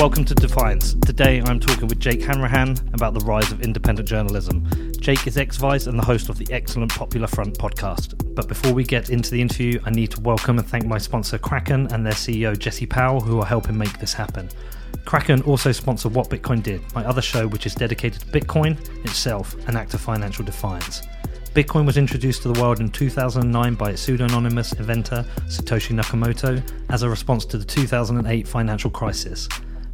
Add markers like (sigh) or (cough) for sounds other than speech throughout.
Welcome to Defiance. Today I'm talking with Jake Hanrahan about the rise of independent journalism. Jake is ex Vice and the host of the excellent Popular Front podcast. But before we get into the interview, I need to welcome and thank my sponsor Kraken and their CEO Jesse Powell, who are helping make this happen. Kraken also sponsor What Bitcoin Did, my other show which is dedicated to Bitcoin itself, an act of financial defiance. Bitcoin was introduced to the world in 2009 by its pseudonymous inventor Satoshi Nakamoto as a response to the 2008 financial crisis.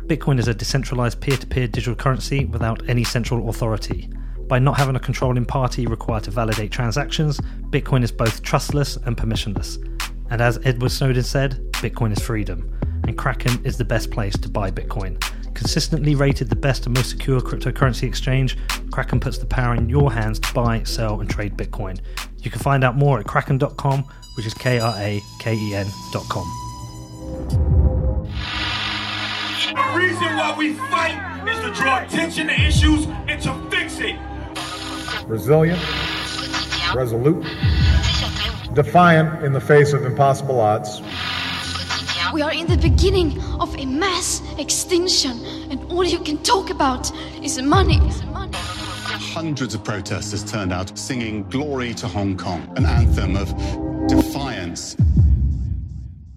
Bitcoin is a decentralized peer to peer digital currency without any central authority. By not having a controlling party required to validate transactions, Bitcoin is both trustless and permissionless. And as Edward Snowden said, Bitcoin is freedom. And Kraken is the best place to buy Bitcoin. Consistently rated the best and most secure cryptocurrency exchange, Kraken puts the power in your hands to buy, sell, and trade Bitcoin. You can find out more at kraken.com, which is K R A K E N.com. reason why we fight is to draw attention to issues and to fix it. resilient, resolute, defiant in the face of impossible odds. We are in the beginning of a mass extinction, and all you can talk about is money. Hundreds of protesters turned out singing Glory to Hong Kong, an anthem of defiance.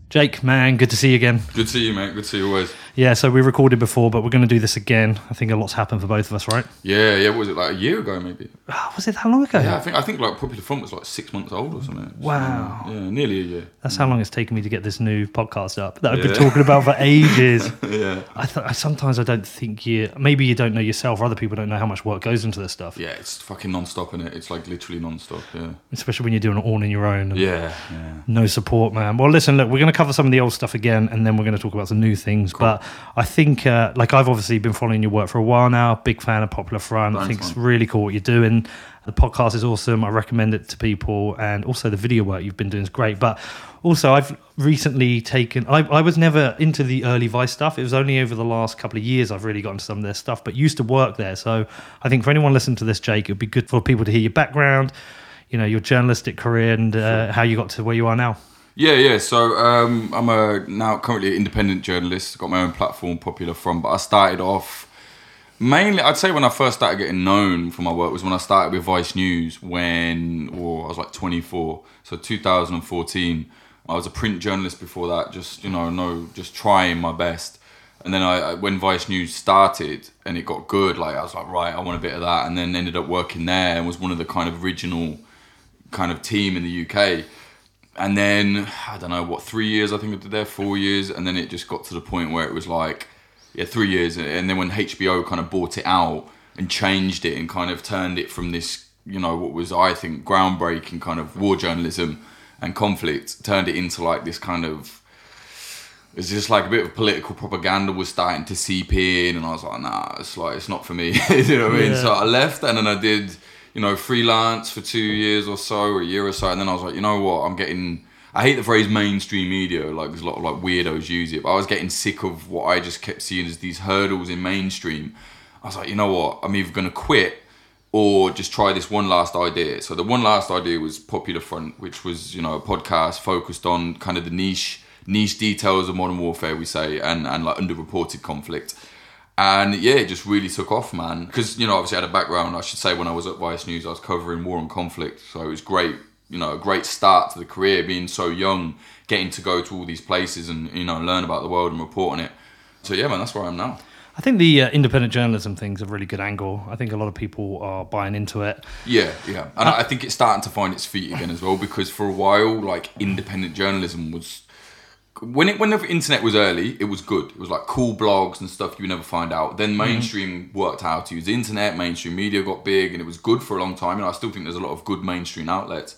Jake, man, good to see you again. Good to see you, mate. Good to see you always. Yeah, so we recorded before, but we're going to do this again. I think a lot's happened for both of us, right? Yeah, yeah. What was it like a year ago, maybe? Oh, was it that long ago? Yeah, I think I think like Popular Front was like six months old or something. Wow. Yeah, nearly a year. That's how long it's taken me to get this new podcast up that I've been talking about for ages. (laughs) Yeah. I, th- I sometimes I don't think you. Maybe you don't know yourself, or other people don't know how much work goes into this stuff. Yeah, it's fucking non-stop in it. It's like literally non-stop. Yeah. Especially when you're doing it all on your own. and Yeah. Yeah. No support, man. Well, listen, look, we're going to cover some of the old stuff again, and then we're going to talk about some new things. But I think, uh, like, I've obviously been following your work for a while now. Big fan of Popular Front. I think it's really cool what you're doing. The podcast is awesome. I recommend it to people, and also the video work you've been doing is great. But also, I've recently taken. I, I was never into the early Vice stuff. It was only over the last couple of years I've really gotten some of their stuff. But used to work there, so I think for anyone listening to this, Jake, it'd be good for people to hear your background. You know your journalistic career and uh, how you got to where you are now. Yeah, yeah. So um, I'm a now currently an independent journalist. Got my own platform, Popular Front. But I started off mainly. I'd say when I first started getting known for my work was when I started with Vice News when, or I was like 24. So 2014. I was a print journalist before that. Just you know, no, just trying my best. And then I when Vice News started and it got good, like I was like, right, I want a bit of that. And then ended up working there and was one of the kind of original kind of team in the UK and then I don't know what three years I think I did there, four years, and then it just got to the point where it was like, yeah, three years, and then when HBO kind of bought it out and changed it and kind of turned it from this, you know, what was I think groundbreaking kind of war journalism and conflict, turned it into like this kind of. It's just like a bit of political propaganda was starting to seep in, and I was like, nah, it's like it's not for me. (laughs) you know what I mean? Yeah. So I left, and then I did, you know, freelance for two years or so, or a year or so, and then I was like, you know what, I'm getting. I hate the phrase mainstream media. Like there's a lot of like weirdos use it, but I was getting sick of what I just kept seeing as these hurdles in mainstream. I was like, you know what, I'm either gonna quit or just try this one last idea. So the one last idea was Popular Front, which was you know a podcast focused on kind of the niche niche details of modern warfare, we say, and and like underreported conflict. And yeah, it just really took off, man. Because you know, obviously, I had a background. I should say when I was at Vice News, I was covering war and conflict, so it was great. You know, a great start to the career, being so young, getting to go to all these places and you know learn about the world and report on it. So yeah, man, that's where I am now. I think the uh, independent journalism thing's a really good angle. I think a lot of people are buying into it. Yeah, yeah, and I I think it's starting to find its feet again as well because for a while, like independent journalism was when it when the internet was early, it was good. It was like cool blogs and stuff you would never find out. Then mm-hmm. mainstream worked out how to use the internet. Mainstream media got big, and it was good for a long time. And I still think there's a lot of good mainstream outlets.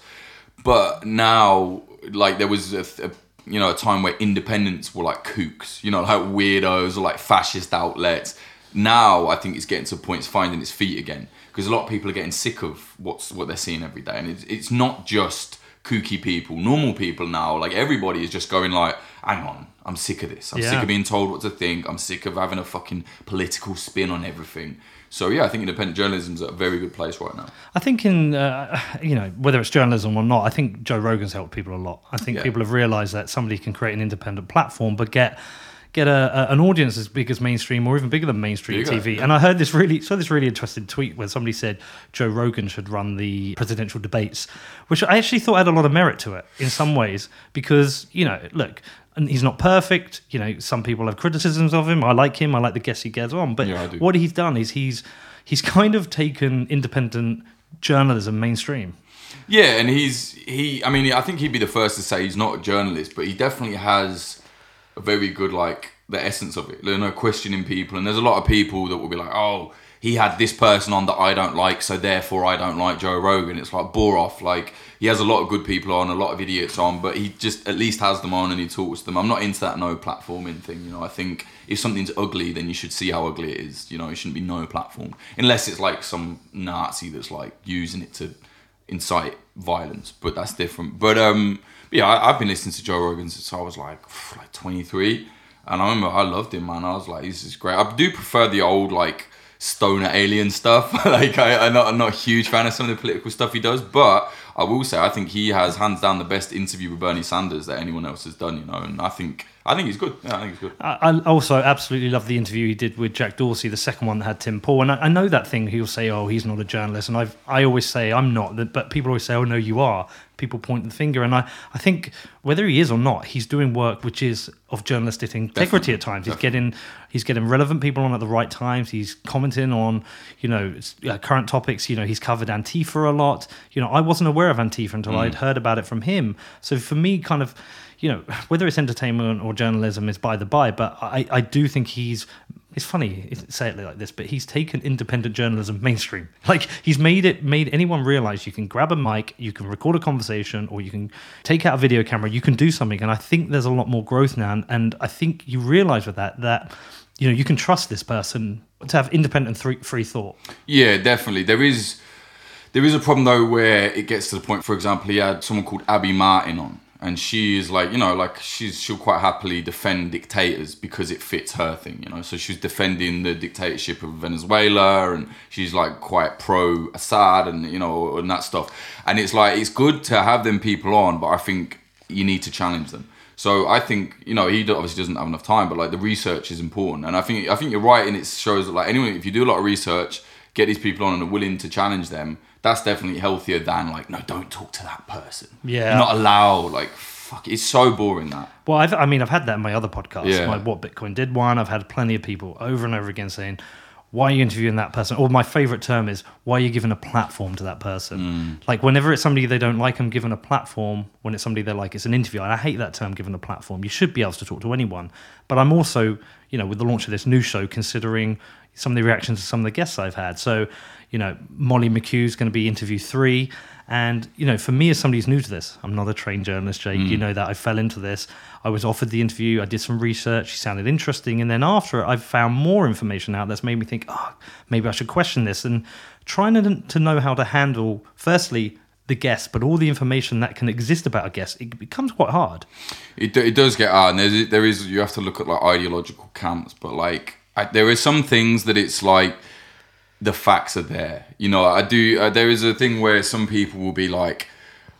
But now, like there was a, a you know a time where independents were like kooks, you know, like weirdos or like fascist outlets. Now I think it's getting to a point it's finding its feet again because a lot of people are getting sick of what's what they're seeing every day, and it's it's not just kooky people, normal people now. Like everybody is just going like, hang on, I'm sick of this. I'm sick of being told what to think. I'm sick of having a fucking political spin on everything. So yeah, I think independent journalism's at a very good place right now. I think in uh, you know whether it's journalism or not, I think Joe Rogan's helped people a lot. I think Yeah. people have realised that somebody can create an independent platform, but get get a, a an audience as big as mainstream or even bigger than mainstream Bigger, TV. yeah. And I heard this really saw this really interesting tweet where somebody said Joe Rogan should run the presidential debates, which I actually thought had a lot of merit to it in some ways because you know look. And he's not perfect. You know, some people have criticisms of him. I like him. I like the guests he gets on. But Yeah, what he's done is he's he's kind of taken independent journalism mainstream. Yeah, and he's he. I mean, I think he'd be the first to say he's not a journalist, but he definitely has a very good like the essence of it. You know, questioning people, and there's a lot of people that will be like, oh. He had this person on that I don't like, so therefore I don't like Joe Rogan. It's like bore off. Like he has a lot of good people on, a lot of idiots on, but he just at least has them on and he talks to them. I'm not into that no platforming thing. You know, I think if something's ugly, then you should see how ugly it is. You know, it shouldn't be no platform unless it's like some Nazi that's like using it to incite violence, but that's different. But um, yeah, I, I've been listening to Joe Rogan since I was like like 23, and I remember I loved him, man. I was like, this is great. I do prefer the old like stoner alien stuff. (laughs) like I, I'm not not a huge fan of some of the political stuff he does, but I will say I think he has hands down the best interview with Bernie Sanders that anyone else has done. You know, and I think I think he's good. Yeah, I think he's good. I I also absolutely love the interview he did with Jack Dorsey, the second one that had Tim Pool. And I, I know that thing he'll say, "Oh, he's not a journalist," and I've I always say I'm not, but people always say, "Oh no, you are." People point the finger, and I I think whether he is or not, he's doing work which is of journalistic integrity Definitely, at times. He's getting he's getting relevant people on at the right times. He's commenting on you know uh, current topics. You know, he's covered Antifa a lot. You know, I wasn't aware of Antifa until I'd heard about it from him. So for me, kind of you know, whether it's entertainment or journalism is by the by, but I, I do think he's. It's funny to say it like this, but he's taken independent journalism mainstream. (laughs) Like he's made it, made anyone realize you can grab a mic, you can record a conversation, or you can take out a video camera, you can do something. And I think there's a lot more growth now, and, I think you realize with that that you know you can trust this person to have independent free thought. Yeah, definitely. There is there is a problem though where it gets to the point. For example, he had someone called Abby Martin on, and she is like, you know, like she's she'll quite happily defend dictators because it fits her thing, you know. So she's defending the dictatorship of Venezuela, and she's like quite pro Assad, and you know, and that stuff. And it's like it's good to have them people on, but I think you need to challenge them. So I think you know he obviously doesn't have enough time, but like the research is important, and I think I think you're right, and it shows that like anyway, if you do a lot of research, get these people on and are willing to challenge them, that's definitely healthier than like no, don't talk to that person. Yeah. Not allow like fuck. It's so boring that. Well, I've, I mean, I've had that in my other podcasts. Yeah. My What Bitcoin Did one. I've had plenty of people over and over again saying, why are you interviewing that person? Or my favorite term is, why are you giving a platform to that person? Mm. Like, whenever it's somebody they don't like, I'm given a platform. When it's somebody they like, it's an interview. And I hate that term, given a platform. You should be able to talk to anyone. But I'm also, you know, with the launch of this new show, considering some of the reactions to some of the guests I've had. So, you know, Molly McHugh's going to be interview three. And, you know, for me, as somebody who's new to this, I'm not a trained journalist, Jake. You mm. know that I fell into this. I was offered the interview. I did some research. She sounded interesting. And then after it, I've found more information out that's made me think, oh, maybe I should question this. And trying to, to know how to handle, firstly, the guest, but all the information that can exist about a guest, it becomes quite hard. It, it does get hard, and there is you have to look at like ideological camps, but like I, there are some things that it's like the facts are there. You know, I do. Uh, there is a thing where some people will be like,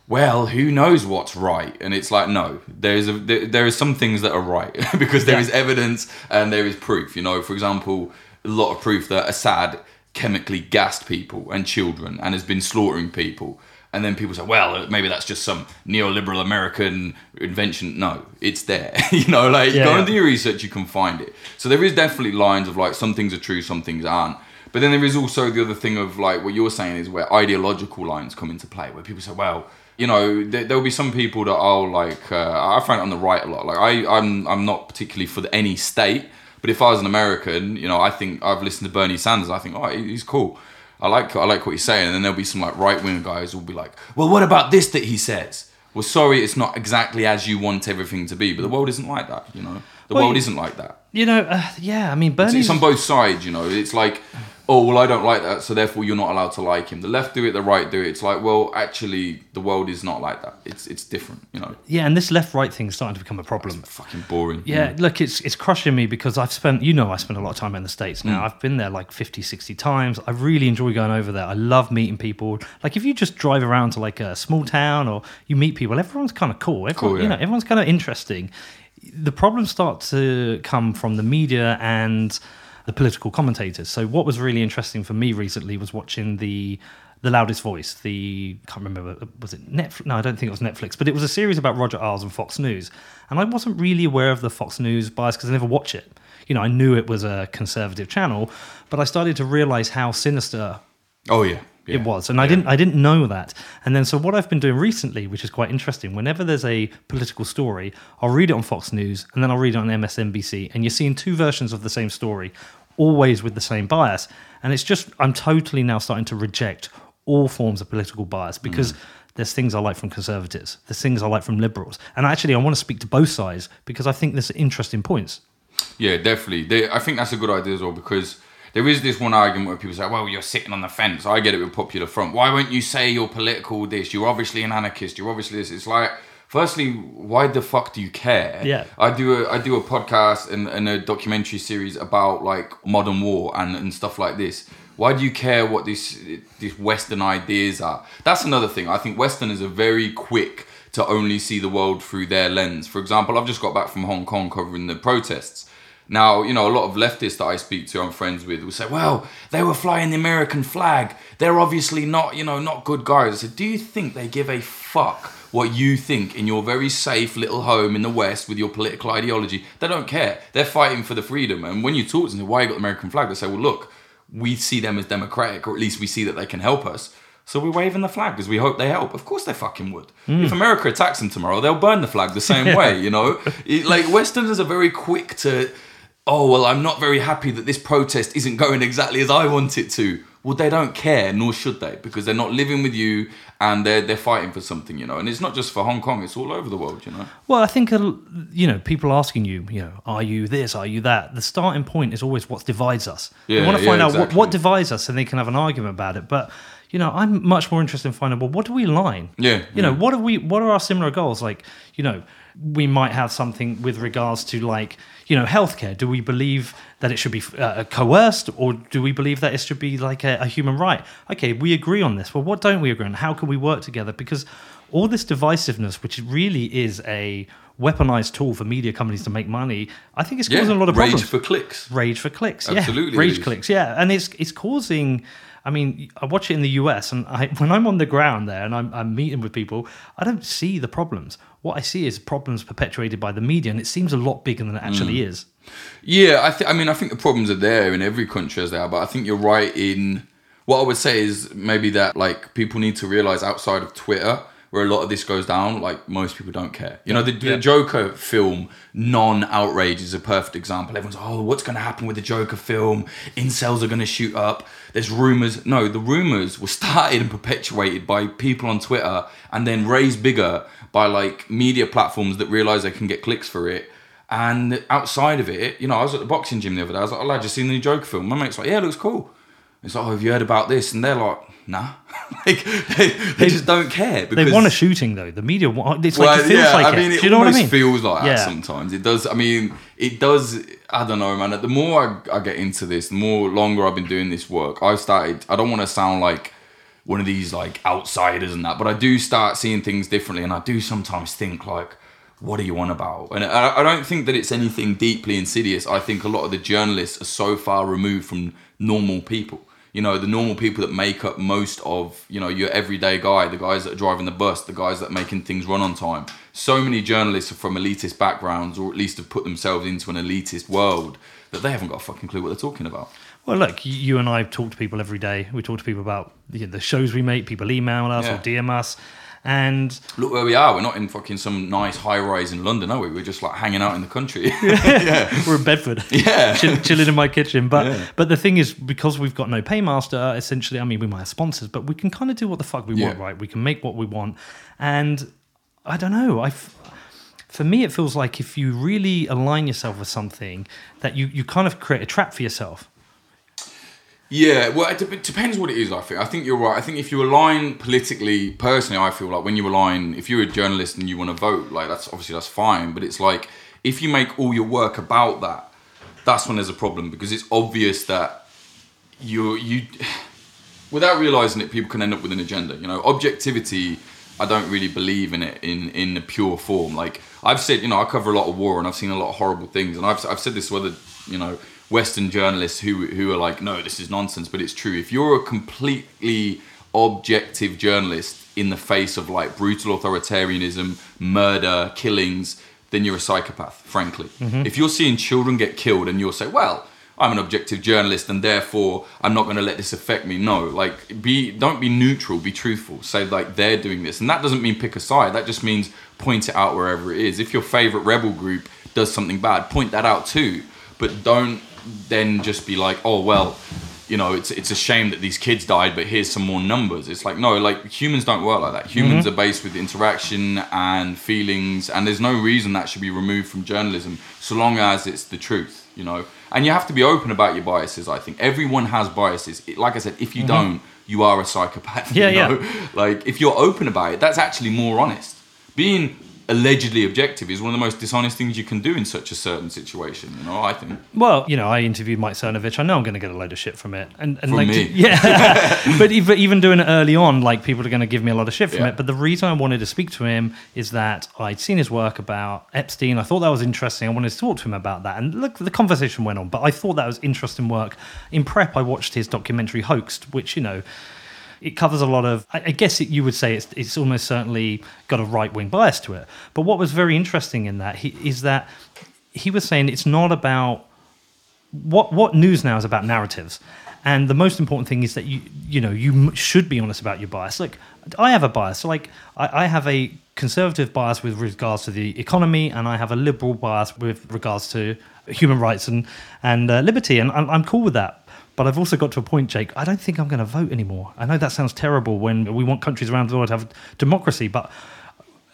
"Well, who knows what's right?" And it's like, no, there is a there, there is some things that are right (laughs) because there is Yeah. evidence and there is proof. You know, for example, a lot of proof that Assad chemically gassed people and children and has been slaughtering people. And then people say, well, maybe that's just some neoliberal American invention. No, it's there. (laughs) you know, like Yeah, go yeah. and do your research, you can find it. So there is definitely lines of like some things are true, some things aren't. But then there is also the other thing of like what you're saying is where ideological lines come into play, where people say, well, you know, there, there'll be some people that I'll like. Uh, I find it on the right a lot. Like I, I'm, I'm not particularly for the, any state, but if I was an American, you know, I think I've listened to Bernie Sanders. I think, oh, he's cool. I like, I like what he's saying. And then there'll be some like right wing guys who'll be like, well, what about this that he says? Well, sorry, it's not exactly as you want everything to be, but the world isn't like that. You know, the Well, world isn't like that. You know, uh, yeah, I mean, Bernie's... It's on both sides, you know. It's like, oh well, I don't like that, so therefore you're not allowed to like him. The left do it, the right do it. It's like, well, actually, the world is not like that. It's it's different, you know. Yeah, and this left-right thing is starting to become a problem. Fucking boring. Yeah, mm. look, it's it's crushing me because I've spent, you know, I spent a lot of time in the States now. Mm. I've been there like 50, 60 times. I really enjoy going over there. I love meeting people. Like if you just drive around to like a small town or you meet people, everyone's kind of cool. Everyone, Cool, you know, everyone's kind of interesting. the problems start to come from the media and the political commentators. So what was really interesting for me recently was watching the the loudest voice. The I can't remember was it Netflix? No, I don't think it was Netflix, but it was a series about Roger Ailes and Fox News. And I wasn't really aware of the Fox News bias because I never watch it. You know, I knew it was a conservative channel, but I started to realize how sinister Oh yeah, yeah. it was and i didn't i didn't know that. And then so what i've been doing recently which is quite interesting whenever there's a political story i'll read it on fox news and then i'll read it on msnbc and you're seeing two versions of the same story always with the same bias. And it's just i'm totally now starting to reject all forms of political bias because mm. there's things i like from conservatives there's things i like from liberals. And actually i want to speak to both sides because i think there's interesting points. Yeah, definitely. They, I think that's a good idea as well because there is this one argument where people say, "Well, you're sitting on the fence." I get it with Popular Front. Why won't you say you're political? This, you're obviously an anarchist. You're obviously this. It's like, firstly, why the fuck do you care? Yeah. I do a I do a podcast and, and a documentary series about like modern war and, and stuff like this. Why do you care what these these Western ideas are? That's another thing. I think Westerners are very quick to only see the world through their lens. For example, I've just got back from Hong Kong covering the protests. Now, you know, a lot of leftists that I speak to, I'm friends with, will say, well, they were flying the American flag. They're obviously not, you know, not good guys. I said, do you think they give a fuck what you think in your very safe little home in the West with your political ideology? They don't care. They're fighting for the freedom. And when you talk to them, why you got the American flag? They say, well, look, we see them as democratic, or at least we see that they can help us. So we're waving the flag because we hope they help. Of course they fucking would. Hmm. If America attacks them tomorrow, they'll burn the flag the same (laughs) way, you know? It- like Westerners are very quick to, oh, well, I'm not very happy that this protest isn't going exactly as I want it to. Well, they don't care, nor should they, because they're not living with you and they're, they're fighting for something, you know? And it's not just for Hong Kong, it's all over the world, you know? Well, I think uh, you know people asking you, you know, are you this, are you that? The starting point is always what divides us. Yeah, we want to yeah, find out exactly. what, what divides us, and they can have an argument about it. But you know, I'm much more interested in finding well, what do we align? Yeah, you know, yeah. what are we? What are our similar goals? Like, you know, we might have something with regards to like, you know, healthcare. Do we believe that it should be uh, coerced, or do we believe that it should be like a, a human right? Okay, we agree on this. Well, what don't we agree on? How can we work together? Because all this divisiveness, which really is a weaponized tool for media companies to make money, I think it's causing a lot of rage problems. for clicks. rage for clicks, Absolutely yeah, rage clicks, yeah, and it's it's causing. I mean, I watch it in the US, and I, (laughs) when I'm on the ground there and I'm, I'm meeting with people, I don't see the problems. What I see is problems perpetuated by the media, and it seems a lot bigger than it actually Mm. is. Yeah, I, th- I mean, I think the problems are there in every country as they are, but I think you're right in what I would say is maybe that like people need to realize outside of Twitter, where a lot of this goes down, like most people don't care. You know, the, the Joker film, non outrage, is a perfect example. Everyone's, oh, what's going to happen with the Joker film? Incels are going to shoot up. There's rumors. No, the rumors were (laughs) started and perpetuated by people on Twitter and then raised bigger by like media platforms that realize they can get clicks for it. And outside of it, you know, I was at the boxing gym the other day. I was like, oh, lad, you seen the new Joker film? My mate's like, yeah, it looks cool. It's like, oh, have you heard about this? And they're like, nah. (laughs) like, they, they just don't care. They want a shooting though. The media, want, it's well, like it feels yeah, like I mean, it. it Do you know what I mean? feels like Yeah. that sometimes. It does. I mean, it does. I don't know, man. The more I, I get into this, the more longer I've been doing this work, I started. I don't want to sound like one of these like outsiders and that, but I do start seeing things differently, and I do sometimes think like, what are you on about? And I, I don't think that it's anything deeply insidious. I think a lot of the journalists are so far removed from normal people. You know, the normal people that make up most of, you know, your everyday guy, the guys that are driving the bus, the guys that are making things run on time. So many journalists are from elitist backgrounds, or at least have put themselves into an elitist world that they haven't got a fucking clue what they're talking about. Well, look, you and I talk to people every day. We talk to people about the, the shows we make. People email us Yeah. or DM us, and Look where we are. We're not in fucking some nice high rise in London, are we? We're just like hanging out in the country. (laughs) we're in Bedford, Yeah. chill, chilling in my kitchen. But Yeah. but the thing is, because we've got no paymaster, essentially, I mean, we might have sponsors, but we can kind of do what the fuck we want, right? We can make what we want, and I don't know. I for me, it feels like if you really align yourself with something, that you you kind of create a trap for yourself. Yeah, well, it, it depends what it is. I think. I think you're right. I think if you align politically, personally, I feel like when you align, if you're a journalist and you want to vote, like that's obviously that's fine. But it's like if you make all your work about that, that's when there's a problem because it's obvious that you you, (sighs) without realizing it, people can end up with an agenda. You know, objectivity. I don't really believe in it in in the pure form. Like I've said, you know, I cover a lot of war and I've seen a lot of horrible things, and I've I've said this whether you know, Western journalists who who are like, no, this is nonsense, but it's true. If you're a completely objective journalist in the face of like brutal authoritarianism, murder, killings, then you're a psychopath, frankly. Mm-hmm. If you're seeing children get killed and you'll say, well, I'm an objective journalist and therefore I'm not going to let this affect me. No, like be don't be neutral, be truthful. Say like they're doing this. And that doesn't mean pick a side. That just means point it out wherever it is. If your favorite rebel group does something bad, point that out too. But don't then just be like, "Oh, well, you know, it's it's a shame that these kids died, but here's some more numbers. It's like no, like humans don't work like that. Mm-hmm. Humans are based with interaction and feelings, and there's no reason that should be removed from journalism, so long as it's the truth, you know. And you have to be open about your biases. I think everyone has biases. It- Like I said, if you mm-hmm. don't, you are a psychopath. Yeah, (laughs) you yeah. Like if you're open about it, that's actually more honest. Being allegedly objective is one of the most dishonest things you can do in such a certain situation. You know, I think. Well, you know, I interviewed Mike Cernovich. I know I'm going to get a load of shit from it, and, and From like, me. (laughs) yeah. (laughs) but even, doing it early on, like people are going to give me a lot of shit from Yeah. it. But the reason I wanted to speak to him is that I'd seen his work about Epstein. I thought that was interesting. I wanted to talk to him about that, and look, the conversation went on. But I thought that was interesting work. In prep, I watched his documentary Hoaxed, which you know. It covers a lot of. I I guess it, you would say it's, it's almost certainly got a right wing bias to it. But what was very interesting in that he, is that he was saying it's not about what what news now is about narratives and the most important thing is that you you know you should be honest about your bias like i have a bias like I, I have a conservative bias with regards to the economy and i have a liberal bias with regards to human rights and and uh, liberty and I'm, I'm cool with that but I've also got to a point, Jake. I don't think I'm going to vote anymore. I know that sounds terrible when we want countries around the world to have democracy, but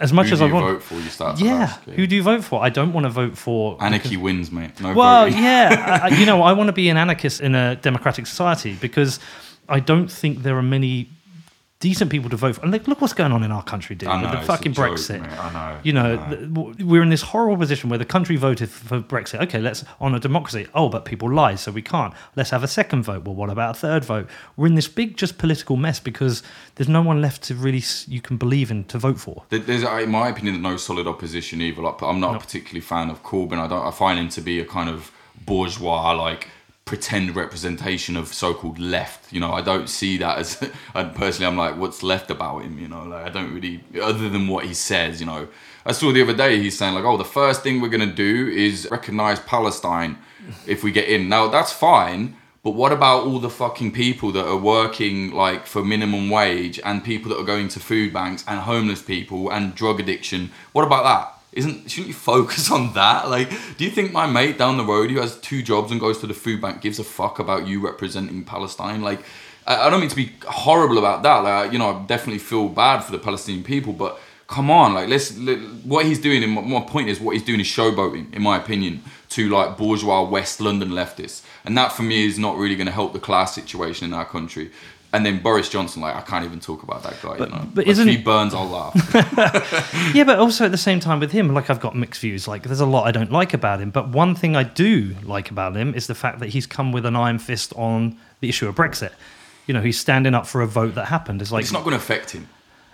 as much Who as do I you want, vote for? You start. To yeah, ask, who do you vote for? I don't want to vote for Anarchy wins, mate. No well, voting. yeah, I- (laughs) you know, I want to be an anarchist in a democratic society because I don't think there are many decent people to vote for. And look, look what's going on in our country, dude, know, the fucking joke, Brexit. mate, I know, You know, I know. th- we're in this horrible position where the country voted for Brexit. Okay, let's honour democracy. Oh, but people lie, so we can't. Let's have a second vote. Well, what about a third vote? We're in this big, just political mess because there's no one left to really you can believe in to vote for. There's, uh, in my opinion, no solid opposition either. Like, I'm not a particularly fan of Corbyn. I don't. I find him to be a kind of bourgeois, like pretend representation of so-called left. You know, I don't see that as. (laughs) I personally, I'm like, what's left about him? You know, like I don't really, other than what he says. You know, I saw the other day he's saying like, oh, the first thing we're gonna do is recognize Palestine if we get in. Now that's fine. But what about all the fucking people that are working like for minimum wage and people that are going to food banks and homeless people and drug addiction? What about that? Isn't shouldn't you focus on that? Like, do you think my mate down the road who has two jobs and goes to the food bank gives a fuck about you representing Palestine? Like, I, I don't mean to be horrible about that. Like, you know, I definitely feel bad for the Palestinian people, but come on, like, let's let, what he's doing. And my, point is, what he's doing is showboating, in my opinion, to like bourgeois West London leftists, and that for me is not really going to help the class situation in our country. And then Boris Johnson, like, I can't even talk about that guy. you know, but Like, isn't if he burns, I'll laugh. (laughs) Yeah, but also at the same time with him, like I've got mixed views. Like there's a lot I don't like about him, but one thing I do like about him is the fact that he's come with an iron fist on the issue of Brexit. You know, he's standing up for a vote that happened. It's like it's not going to affect him.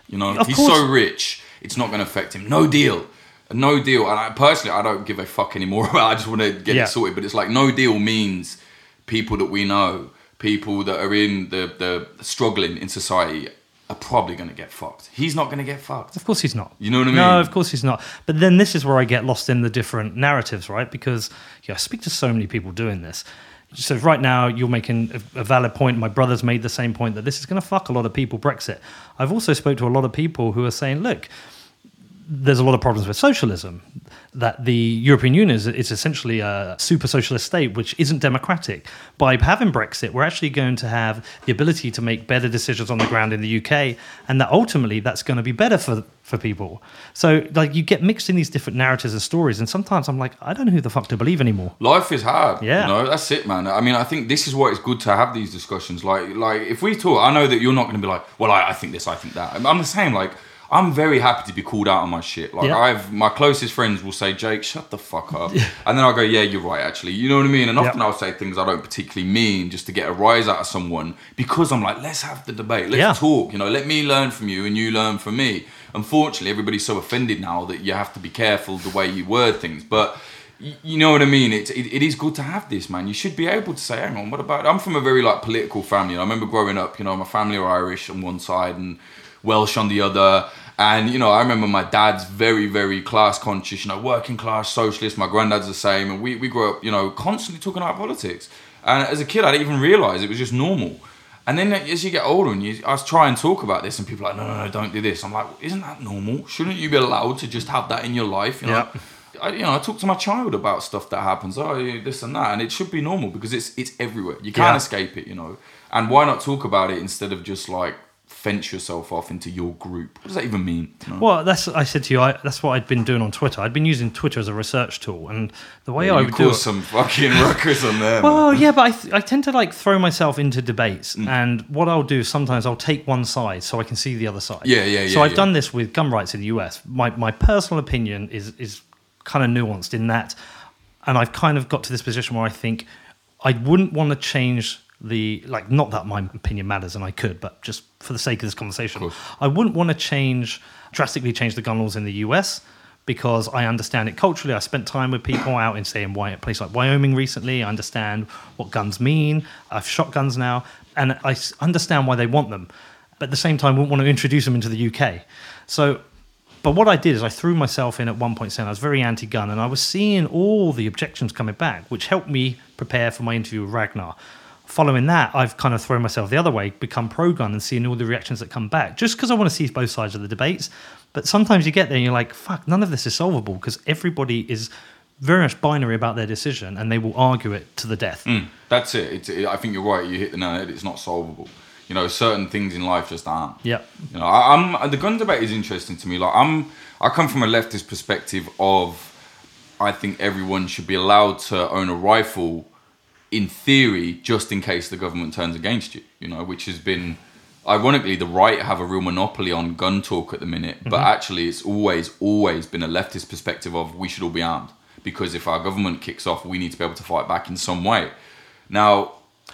You know, he's course. so rich, it's not going to affect him. No deal. No deal. And I, personally, I don't give a fuck anymore. (laughs) I just want to get Yeah. it sorted. But it's like no deal means people that we know, people that are in the, the struggling in society are probably going to get fucked. He's not going to get fucked. Of course he's not. You know what I mean? No, of course he's not. But then this is where I get lost in the different narratives, right? Because yeah, I speak to so many people doing this. So right now you're making a, a valid point. My brother's made the same point that this is going to fuck a lot of people. Brexit. I've also spoke to a lot of people who are saying, look, there's a lot of problems with socialism. That the European Union is it's essentially a super socialist state which isn't democratic. By having Brexit, we're actually going to have the ability to make better decisions on the ground in the UK, and that ultimately that's going to be better for for people. So like you get mixed in these different narratives and stories, and sometimes I'm like, I don't know who the fuck to believe anymore. Life is hard. Yeah. You know, that's it, man. I mean, I think this is why it's good to have these discussions. Like, like if we talk, I know that you're not going to be like, well, I, I think this, I think that. I'm the same. Like, I'm very happy to be called out on my shit. Like Yeah. I've my closest friends will say, Jake, shut the fuck up. and then I'll go, Yeah, you're right, actually. You know what I mean? And often Yeah. I'll say things I don't particularly mean just to get a rise out of someone because I'm like, let's have the debate. Let's Yeah. talk. You know, let me learn from you and you learn from me. Unfortunately, everybody's so offended now that you have to be careful the way you word things. But you know what I mean? It, it, it is good to have this, man. You should be able to say, hang on, what about... I'm from a very, like, political family. I remember growing up, you know, my family are Irish on one side and Welsh on the other. And, you know, I remember my dad's very, very class conscious, you know, working class, socialist. My granddad's the same. And we, we grew up, you know, constantly talking about politics. And as a kid, I didn't even realise it was just normal. And then as you get older and you, I try and talk about this and people are like, no, no, no, don't do this. I'm like, isn't that normal? Shouldn't you be allowed to just have that in your life? You know, Yeah. I, you know, I talk to my child about stuff that happens. Oh, this and that, and it should be normal because it's it's everywhere. You can't Yeah. escape it. You know, and why not talk about it instead of just like fence yourself off into your group? What does that even mean? Know? Well, that's I said to you. I, that's what I'd been doing on Twitter. I'd been using Twitter as a research tool, and the way I you would do it, some fucking (laughs) ruckus on there. man. Well, yeah, but I, th- I tend to like throw myself into debates, Mm. and what I'll do sometimes I'll take one side so I can see the other side. Yeah, yeah, So yeah, I've yeah. done this with gun rights in the US. My my personal opinion is is kind of nuanced in that, and I've kind of got to this position where I think I wouldn't want to change the like not that my opinion matters and I could, but just for the sake of this conversation, course. I wouldn't want to change drastically change the gun laws in the US because I understand it culturally. I spent time with people out in say in a place like Wyoming recently. I understand what guns mean. I've shot guns now, and I understand why they want them. But at the same time, wouldn't want to introduce them into the UK. So, but what I did is I threw myself in at one point saying I was very anti-gun, and I was seeing all the objections coming back, which helped me prepare for my interview with Ragnar. Following that, I've kind of thrown myself the other way, become pro-gun, and seeing all the reactions that come back, just because I want to see both sides of the debates. But sometimes you get there and you're like, "Fuck, none of this is solvable," because everybody is very much binary about their decision, and they will argue it to the death. Mm, that's it. It's, it. I think you're right. You hit the nail on the head. It's not solvable. You know, certain things in life just aren't. Yeah. You know, I, I'm the gun debate is interesting to me. Like, I'm I come from a leftist perspective of I think everyone should be allowed to own a rifle in theory, just in case the government turns against you. You know, which has been ironically the right have a real monopoly on gun talk at the minute, but mm-hmm. actually it's always always been a leftist perspective of we should all be armed because if our government kicks off, we need to be able to fight back in some way. Now,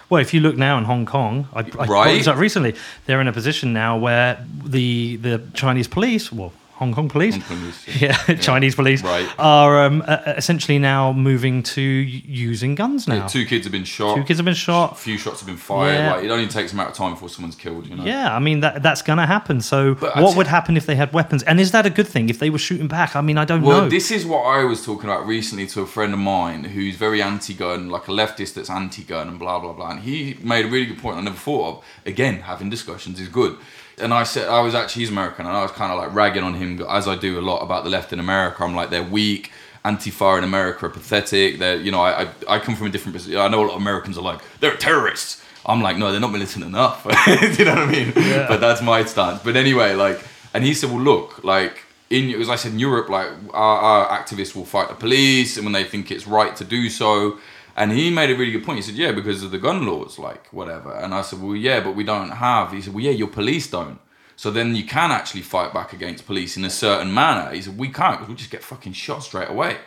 Well, if you look now in Hong Kong, I, I brought Right. this up recently. They're in a position now where the the Chinese police, well, Hong Kong police, Hong Kong police, (laughs) yeah, Chinese police, Right. are um, uh, essentially now moving to using guns now. two kids have been shot. Two kids have been shot. A few shots have been fired. Yeah. Like it only takes a matter of time before someone's killed. You know. Yeah, I mean that that's gonna happen. So, But what t- would happen if they had weapons? And is that a good thing if they were shooting back? I mean, I don't Well, know. Well, this is what I was talking about recently to a friend of mine who's very anti-gun, like a leftist that's anti-gun and blah blah blah. And he made a really good point I never thought of. Again, having discussions is good. And I said I was actually he's American, and I was kind of like ragging on him as I do a lot about the left in America. I'm like they're weak. Antifa in America are pathetic. They're you know I I, I come from a different position. I know a lot of Americans are like they're terrorists. I'm like no, they're not militant enough. (laughs) Do you know what I mean? But that's my stance. But anyway, like, and he said, well, look, like in as I said in Europe, like our, our activists will fight the police, and when they think it's right to do so. And he made a really good point. He said, "Yeah, because of the gun laws, like whatever." And I said, "Well, yeah, but we don't have." He said, "Well, yeah, your police don't. So then you can actually fight back against police in a certain manner." He said, "We can't because we just get fucking shot straight away."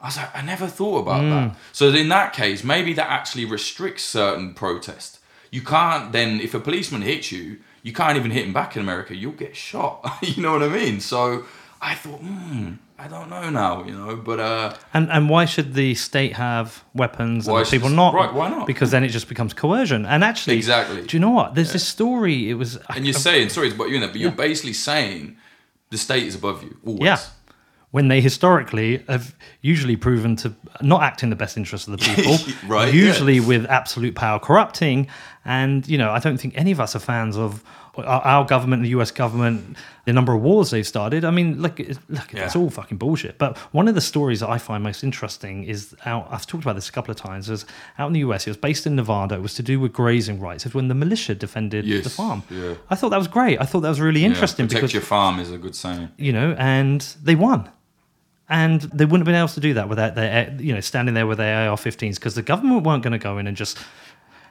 I was like, "I never thought about that." So in that case, maybe that actually restricts certain protest. You can't then, if a policeman hits you, you can't even hit him back in America. You'll get shot. (laughs) you know what I mean? So I thought, hmm, I don't know now, you know, but uh, And and why should the state have weapons Why and the should people the- not? right, why not? Because then it just becomes coercion. And actually, Exactly. Do you know what? There's this story. It was. and you're saying, sorry put you in there, but you're basically saying the state is above you always. Yeah. When they historically have usually proven to not act in the best interest of the (laughs) people, Right, Usually yeah. with absolute power corrupting, and you know, I don't think any of us are fans of our, government, the U.S. government, the number of wars they've started. I mean, look, it's- look, it's all fucking bullshit. But one of the stories that I find most interesting is out. I've talked about this a couple of times. Is out in the U.S. It was based in Nevada. It was to do with grazing rights. It's when the militia defended Yes, the farm. yeah. I thought that was great. I thought that was really Yeah, interesting protect because your farm is a good saying. you know, and they won. And they wouldn't have been able to do that without their, you know, standing there with their AR-15s because the government weren't going to go in and just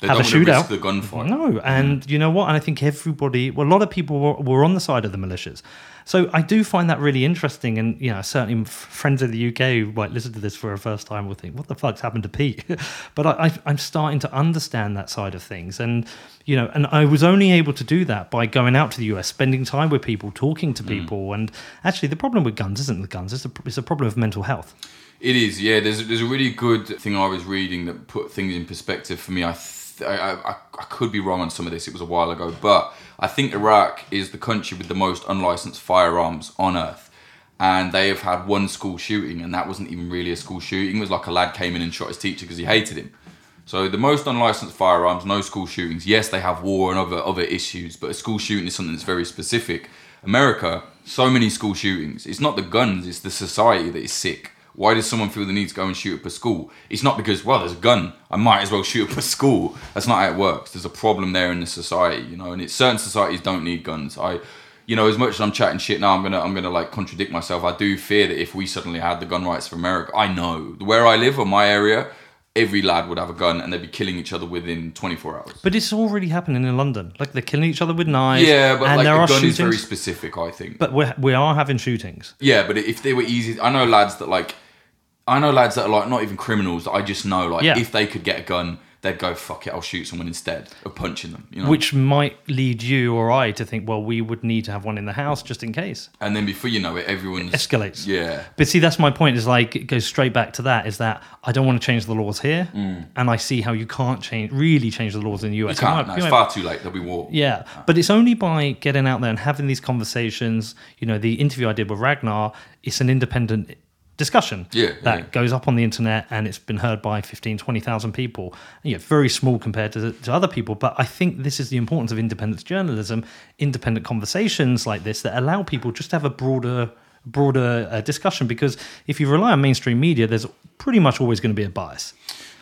They have a don't want to risk shootout. the gunfight. No, and mm. you know what? And I think everybody, well, a lot of people were, were on the side of the militias, So I do find that really interesting, and you know, certainly friends in the UK who might listen to this for the first time will think, "What the fuck's happened to Pete?" (laughs) but I, I'm starting to understand that side of things, and you know, and I was only able to do that by going out to the US, spending time with people, talking to mm. people, and actually, the problem with guns isn't the guns; it's a, it's a problem of mental health. It is, yeah. There's there's a really good thing I was reading that put things in perspective for me. I th- I, I, I could be wrong on some of this. It was a while ago, but I think Iraq is the country with the most unlicensed firearms on earth, and they have had one school shooting, and that wasn't even really a school shooting. It was like a lad came in and shot his teacher because he hated him. So the most unlicensed firearms, no school shootings. Yes, they have war and other other issues, but a school shooting is something that's very specific. America, so many school shootings. It's not the guns; it's the society that is sick. Why does someone feel the need to go and shoot up a school? It's not because, well, there's a gun. I might as well shoot up a school. That's not how it works. There's a problem there in the society, you know. And it's certain societies don't need guns. I, you know, as much as I'm chatting shit now, I'm gonna, I'm gonna like contradict myself. I do fear that if we suddenly had the gun rights for America, I know where I live or my area, every lad would have a gun and they'd be killing each other within 24 hours. But it's already happening in London. Like they're killing each other with knives. yeah, but and like there the are gun shootings. is very specific. I think. but we're, we are having shootings. Yeah, but if they were easy, I know lads that like, I know lads that are like not even criminals. That I just know like Yeah. if they could get a gun, they'd go fuck it. I'll shoot someone instead of punching them. You know. Which might lead you or I to think, well, we would need to have one in the house just in case. and then before you know it, everyone Escalates. Yeah. But see, that's my point. Is like it goes straight back to that. Is that I don't want to change the laws here, Mm. and I see how you can't change really change the laws in the You US. can't. might- no, you it's far too late. There'll be war. Yeah, but it's only by getting out there and having these conversations. You know, the interview I did with Ragnar, it's an independent discussion Yeah, that yeah. goes up on the internet and it's been heard by 15 20,000 people you know, very small compared to, to other people but i think this is the importance of independent journalism independent conversations like this that allow people just to have a broader broader uh, discussion because if you rely on mainstream media there's pretty much always going to be a bias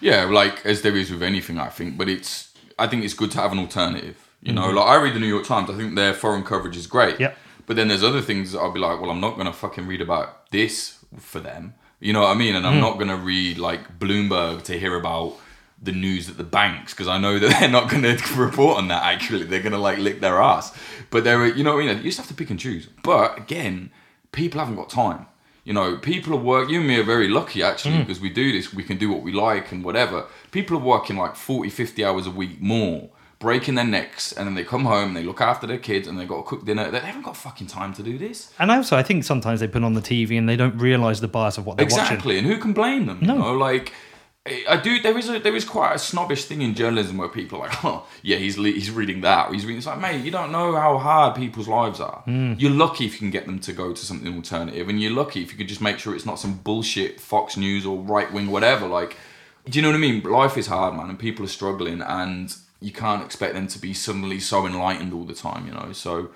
Yeah, like as there is with anything, I think. But it's, I think it's good to have an alternative. You know, like I read the New York Times. I think their foreign coverage is great. Mm-hmm. But then there's other things that I'll be like, well, I'm not gonna fucking read about this for them. You know what I mean? And I'm Mm. not gonna read like Bloomberg to hear about the news at the banks because I know that (laughs) they're not gonna report on that. Actually, they're gonna like lick their ass. But they're, you know what I mean? You just have to pick and choose. But again, people haven't got time. You know, people are work. You and me are very lucky actually Mm. because we do this. We can do what we like and whatever. People are working like 40, 50 hours a week more, breaking their necks, and then they come home and they look after their kids and they've got to cook dinner. They haven't got fucking time to do this. and also i think sometimes they put on the tv and they don't realize the bias of what they're watching Exactly, and who can blame them? No. You know, like I do. There is a there is quite a snobbish thing in journalism where people are like, (laughs) oh yeah, he's he's reading that. He's reading. It's like, mate, you don't know how hard people's lives are. Hmm. You're lucky if you can get them to go to something alternative, and you're lucky if you could just make sure it's not some bullshit Fox News or right wing whatever. Like, do you know what I mean? Life is hard, man, and people are struggling, and you can't expect them to be suddenly so enlightened all the time. You know, so.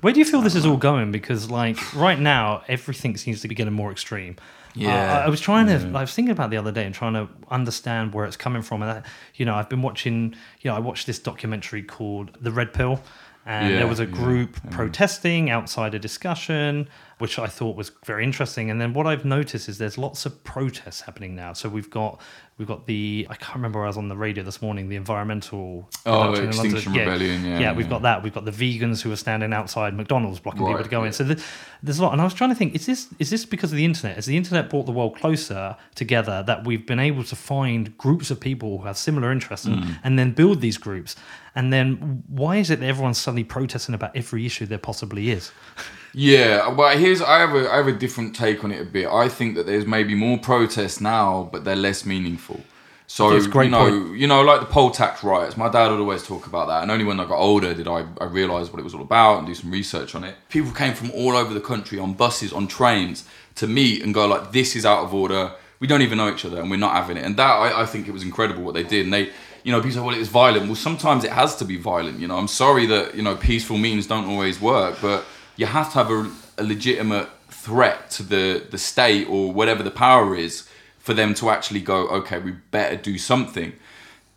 Where do you feel this is all going? Because like right now, everything seems to be getting more extreme. Yeah. Uh, I- I was trying to. I was thinking about it the other day and trying to understand where it's coming from. And I, you know, I've been watching. You know, I watched this documentary called The Red Pill, and Yeah, there was a yeah, group protesting outside a discussion, which I thought was very interesting. And then what I've noticed is there's lots of protests happening now. So we've got we've got the I can't remember. I was on the radio this morning. The environmental Oh, production in London. Extinction Rebellion, yeah, yeah, we've got that. We've got the vegans who are standing outside McDonald's blocking people to go in. So th- there's a lot. And I was trying to think: is this is this because of the internet? Has the internet brought the world closer together that we've been able to find groups of people who have similar interests and, Mm. and then build these groups? And then why is it that everyone's suddenly protesting about every issue there possibly is? (laughs) Yeah, but here's I have a I have a different take on it a bit. I think that there's maybe more protests now, but they're less meaningful. So That's great you know, point. you know, like the poll tax riots. My dad would always talk about that, and only when I got older did I, I realize what it was all about and do some research on it. People came from all over the country on buses, on trains to meet and go like, "This is out of order. We don't even know each other, and we're not having it." And that I, I think it was incredible what they did. And they, you know, people say, "Well, it's violent." Well, sometimes it has to be violent. You know, I'm sorry that you know peaceful means don't always work, but you have to have a, a legitimate threat to the the state or whatever the power is for them to actually go, okay, we better do something.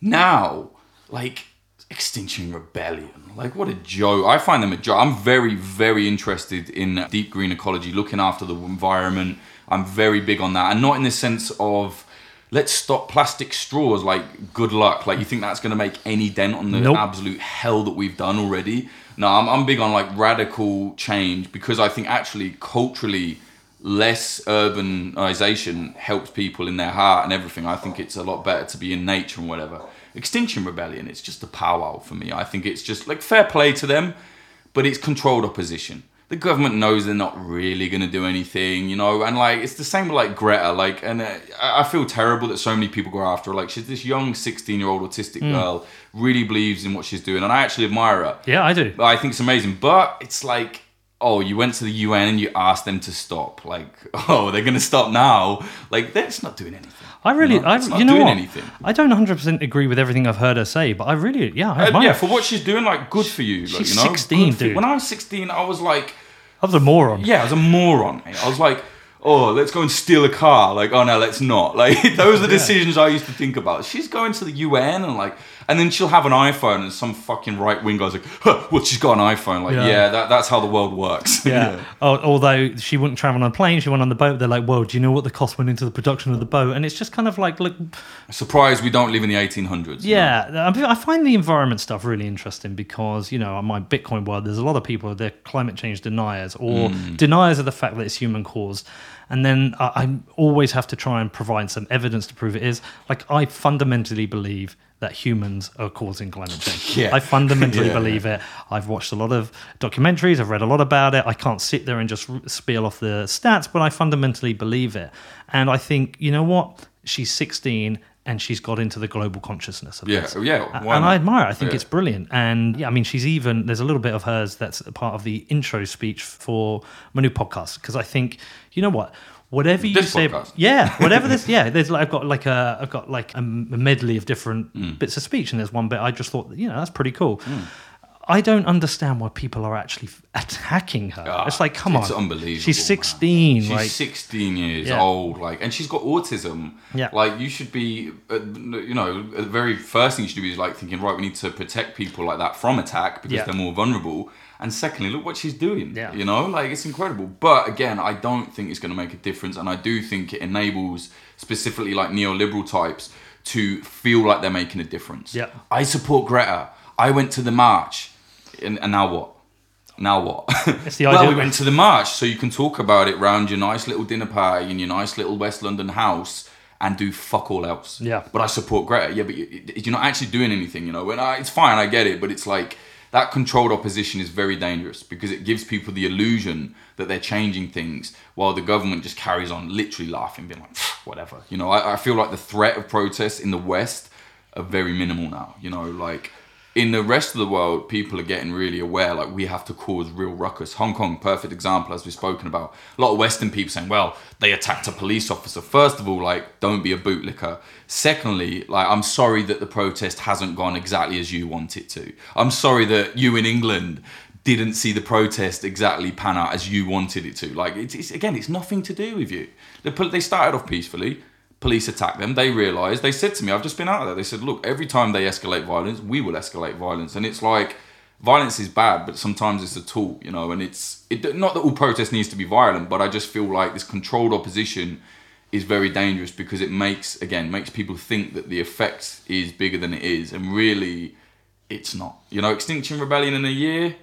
Now, like Extinction Rebellion, like what a joke. I find them a joke. I'm very, very interested in deep green ecology, looking after the environment. I'm very big on that, and not in the sense of let's stop plastic straws. Like, good luck. Like, you think that's going to make any dent on the Nope. absolute hell that we've done already? No, I'm, I'm big on like radical change because I think actually culturally, less urbanization helps people in their heart and everything. I think it's a lot better to be in nature and whatever. Extinction Rebellion, it's just a powwow for me. I think it's just like fair play to them, but it's controlled opposition. The government knows they're not really going to do anything, you know, and like it's the same with like Greta, like, and uh, I feel terrible that so many people go after her. Like, she's this young 16 year old autistic girl, really believes in what she's doing, and I actually admire her. Yeah, I do. I think it's amazing, but it's like, oh, you went to the UN and you asked them to stop. Like, (laughs) oh, they're going to stop now. Like, that's not doing anything. I really, You know, I, you know doing what? anything. I don't 100% agree with everything I've heard her say, but I really, yeah, I Uh, yeah, for what she's doing, like, good for you. Like, She's you know? 16, Good for dude. When I was 16, I was like, I was a moron. yeah, I was a moron. mate. I was like, oh, let's go and steal a car. Like, oh no, let's not. Like, (laughs) those are the decisions I used to think about. She's going to the UN and like, and then she'll have an iPhone and some fucking right wing guy's like, huh, well, she's got an iPhone. Like, Yeah. yeah, that, that's how the world works. Yeah. (laughs) Oh, although she wouldn't travel on a plane, she went on the boat. They're like, "Whoa, do you know what the cost went into the production of the boat?" And it's just kind of like, look, Surprised we don't live in the 1800s. you know? yeah. I I find the environment stuff really interesting because you know, on my Bitcoin world, there's a lot of people they're climate change deniers or Mm. deniers of the fact that it's human caused. And then I, I always have to try and provide some evidence to prove it is. Like I fundamentally believe that humans are causing climate change. (laughs) Yeah. I fundamentally (laughs) Yeah. believe it. I've watched a lot of documentaries. I've read a lot about it. I can't sit there and just spiel off the stats, but I fundamentally believe it. And I think, you know what? She's 16 and she's got into the global consciousness of Yeah, this. yeah, and not? I admire it. I think Yeah. it's brilliant. And yeah, I mean, she's even, there's a little bit of hers that's a part of the intro speech for my new podcast. Because I think, you know what? Whatever you This say, podcast? yeah, whatever this, (laughs) yeah. There's like I've got like a I've got like a medley of different Mm. bits of speech, and there's one bit I just thought, you know, that's pretty cool. I don't understand why people are actually attacking her. Ah, it's like, come it's on, unbelievable, She's man. 16, She's like 16 years Yeah. old, like, and she's got autism. Yeah. Like, you should be, uh, you know, the very first thing you should do is like thinking, right, we need to protect people like that from attack because Yeah. they're more vulnerable. And secondly, look what she's doing. Yeah. You know, like it's incredible. But again, I don't think it's going to make a difference, and I do think it enables specifically like neoliberal types to feel like they're making a difference. Yeah. I support Greta. I went to the march, and, and now what? Now what? It's the idea. (laughs) well, we went to the march, so you can talk about it round your nice little dinner party in your nice little West London house and do fuck all else. Yeah. But I support Greta. Yeah, but you- you're not actually doing anything, you know. And I, it's fine, I get it, but it's like that controlled opposition is very dangerous because it gives people the illusion that they're changing things while the government just carries on literally laughing, being like, whatever. You know, I, I feel like the threat of protests in the West are very minimal now. You know, like in the rest of the world, people are getting really aware. Like we have to cause real ruckus. Hong Kong, perfect example, as we've spoken about. A lot of Western people saying, "Well, they attacked a police officer." First of all, like don't be a bootlicker. Secondly, like I'm sorry that the protest hasn't gone exactly as you want it to. I'm sorry that you in England didn't see the protest exactly pan out as you wanted it to. Like it's, it's again, it's nothing to do with you. The pol- They started off peacefully police attacked them. They realised, they said to me, I've just been out of there. They said, look, every time they escalate violence, we will escalate violence. And it's like, violence is bad, but sometimes it's a tool, you know, and it's it, not that all protest needs to be violent, but I just feel like this controlled opposition is very dangerous because it makes, again, makes people think that the effect is bigger than it is. And really, it's not. You know, Extinction Rebellion in a year,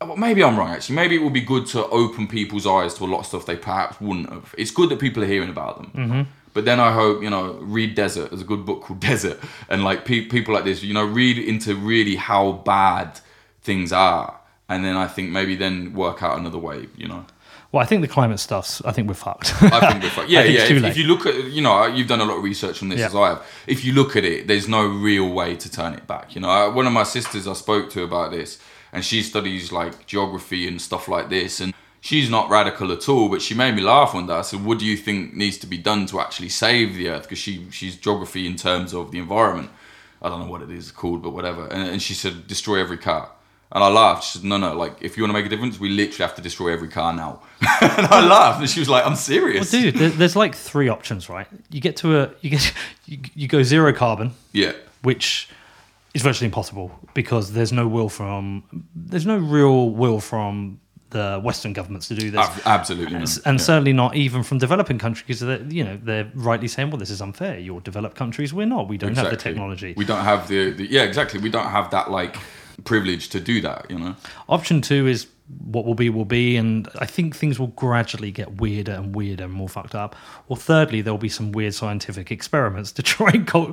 well, maybe I'm wrong actually. Maybe it would be good to open people's eyes to a lot of stuff they perhaps wouldn't have. It's good that people are hearing about them. Mm-hmm. But then I hope, you know, read Desert. There's a good book called (laughs) Desert. And like pe- people like this, you know, read into really how bad things are. And then I think maybe then work out another way, you know. Well, I think the climate stuff's. I think we're fucked. I think we're fucked. (laughs) Yeah, yeah. If, if you look at, you know, you've done a lot of research on this Yeah. as I have. If you look at it, there's no real way to turn it back. You know, I, one of my sisters I spoke to about this, and she studies like geography and stuff like this, and she's not radical at all. But she made me laugh one day. I said, "What do you think needs to be done to actually save the Earth?" Because she she's geography in terms of the environment. I don't know what it is called, but whatever. And, and she said, "Destroy every car." And I laughed. She said, "No, no. Like, if you want to make a difference, we literally have to destroy every car now." (laughs) and I laughed, and she was like, "I'm serious." Well, dude, there, there's like three options, right? You get to a you get you, you go zero carbon, Yeah. which is virtually impossible because there's no will from there's no real will from the Western governments to do this. Ab- absolutely not. And Yeah. certainly not even from developing countries because you know they're rightly saying, "Well, this is unfair. You're developed countries, we're not. We don't have the technology." We don't have the, the yeah, exactly. We don't have that like privilege to do that. You know. Option two is what will be will be, and I think things will gradually get weirder and weirder and more fucked up. Or thirdly, there will be some weird scientific experiments to (laughs) try and co-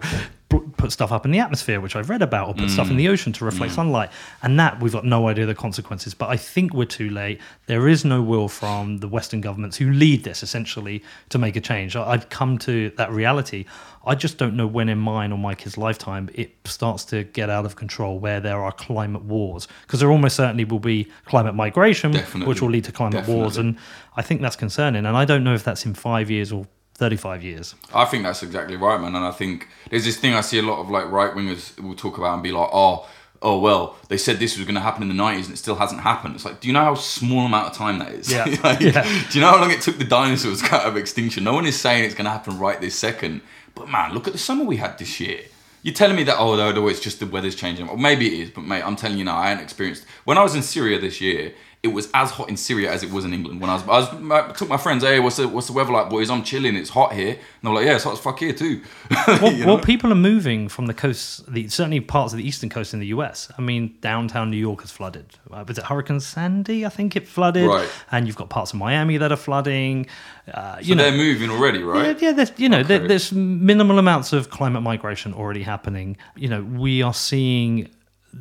put stuff up in the atmosphere, which I've read about, or put stuff in the mm. ocean to reflect mm. sunlight, and that we've got no idea the consequences. But I think we're too late. There is no will from the Western governments who lead this essentially to make a change. I've come to that reality. I just don't know when in mine or my kid's lifetime it starts to get out of control where there are climate wars. Because there almost certainly will be climate migration, Definitely. which will lead to climate wars. And I think that's concerning. And I don't know if that's in five years or 35 years. I think that's exactly right, man. And I think there's this thing I see a lot of like right wingers will talk about and be like, oh, oh well, they said this was going to happen in the 90s and it still hasn't happened. It's like, do you know how small amount of time that is? Yeah. (laughs) Like, Yeah. Do you know how long it took the dinosaurs out of extinction? No one is saying it's going to happen right this second. But man, look at the summer we had this year. You're telling me that, oh, no, no, it's just the weather's changing. Well, maybe it is, but mate, I'm telling you now, I hadn't experienced. When I was in Syria this year, it was as hot in Syria as it was in England. When I was, I, was, I took my friends, hey, what's the, what's the weather like, boys? I'm chilling, it's hot here. And they're like, yeah, it's hot as fuck here too. (laughs) Well, You well, people are moving from the coast, the, certainly parts of the eastern coast in the US. I mean, downtown New York has flooded. Uh, was it Hurricane Sandy? I think it flooded. Right. And you've got parts of Miami that are flooding. Uh, you So know, they're moving already, right? Yeah, yeah. You know, there, there's minimal amounts of climate migration already happening. You know, we are seeing.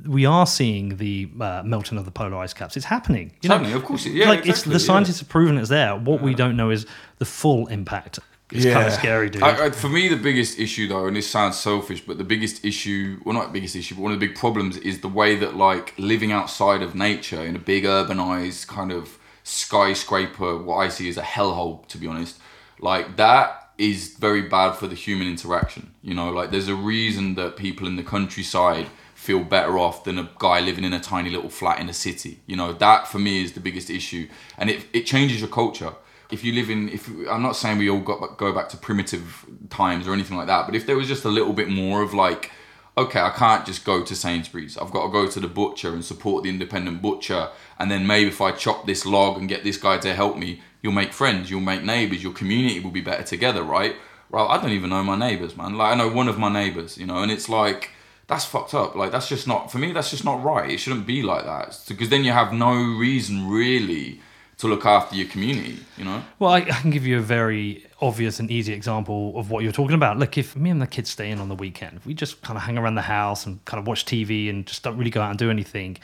We are seeing the uh, melting of the polar ice caps. It's happening. You It's know, happening, of course it- yeah, like it's exactly, the yeah. scientists have proven it's there. What we don't know is the full impact. It's kind of scary, dude. I, I, for me, the biggest issue, though, and this sounds selfish, but the biggest issue, well, not biggest issue, but one of the big problems is the way that, like, living outside of nature in a big urbanized kind of skyscraper, what I see as a hellhole, to be honest, like, that is very bad for the human interaction. You know, like, there's a reason that people in the countryside feel better off than a guy living in a tiny little flat in a city. You know, that for me is the biggest issue. And it, it changes your culture if you live in if I'm not saying we all got go back to primitive times or anything like that, but if there was just a little bit more of like, okay, I can't just go to Sainsbury's. I've got to go to the butcher and support the independent butcher, and then maybe if I chop this log and get this guy to help me, you'll make friends, you'll make neighbors, your community will be better together, right? Right? I don't even know my neighbors, man. Like I know one of my neighbors, you know, and it's like. That's fucked up. Like that's just not for me. That's just not right. It shouldn't be like that because then you have no reason really to look after your community. You know. Well, I, I can give you a very obvious and easy example of what you're talking about. Look, if me and the kids stay in on the weekend, we just kind of hang around the house and kind of watch TV and just don't really go out and do anything,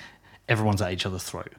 everyone's at each other's throat.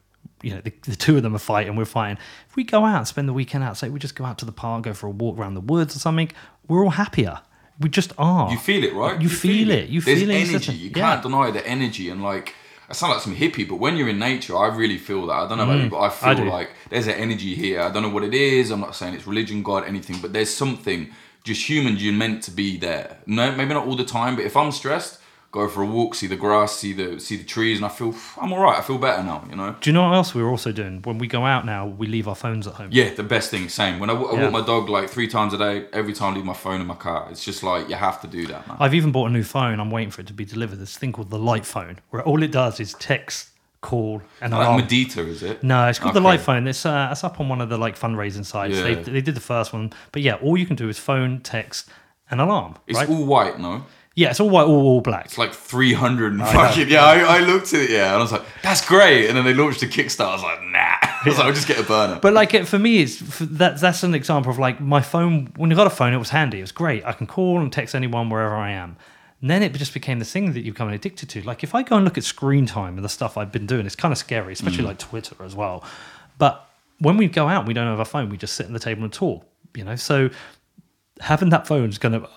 You know, the, the two of them are fighting, we're fighting. If we go out and spend the weekend out, say we just go out to the park, go for a walk around the woods or something, we're all happier. We just are. You feel it, right? You, feel, it. You There's feel it. energy. You yeah. can't deny the energy and like. I sound like some hippie, but when you're in nature, I really feel that. I don't know about you, but I Mm, I feel like there's an energy here. I don't know what it is. I'm not saying it's religion, God, anything, but there's something. Just humans, you're meant to be there. No, maybe not all the time, but if I'm stressed, go for a walk, see the grass, see the see the trees, and I feel I'm all right. I feel better now. You know. Do you know what else we're also doing? When we go out now, we leave our phones at home. Yeah, the best thing. Same. When I, I Yeah. walk my dog like three times a day, every time I leave my phone in my car. It's just like you have to do that, man. I've even bought a new phone. I'm waiting for it to be delivered. This thing called the Light Phone, where all it does is text, call, and like alarm. Medita, is it? No, it's called the Light Phone. It's uh, it's up on one of the like fundraising sites. Yeah. They, they did the first one, but yeah, all you can do is phone, text, and alarm. It's right? all white, no? Yeah, it's all white, all, all black. It's like 300 and fucking, yeah, I, I looked at it, yeah, and I was like, that's great. And then they launched a Kickstarter. I was like, nah. (laughs) I was like, I'll just get a burner. But like it, for me, it's f- that that's an example of like my phone. When I got a phone, it was handy. It was great. I can call and text anyone wherever I am. And then it just became this thing that you become addicted to. Like if I go and look at screen time and the stuff I've been doing, it's kind of scary, especially mm. like Twitter as well. But when we go out, we don't have a phone. We just sit at the table and talk. You know, so having that phone is going to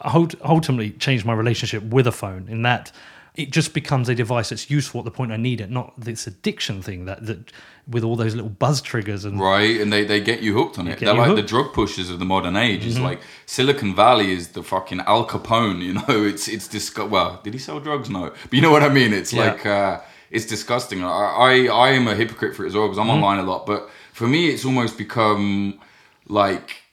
ultimately change my relationship with a phone in that it just becomes a device that's useful at the point I need it, not this addiction thing that, that with all those little buzz triggers and right? And they, they get you hooked on it. They're like hooked. the drug pushers of the modern age. It's like Silicon Valley is the fucking Al Capone, you know? (laughs) It's, it's disgusting. Well, did he sell drugs? No. But you know what I mean? It's Yeah. like, uh, it's disgusting. I, I, I am a hypocrite for it as well because I'm online a lot. But for me, it's almost become like,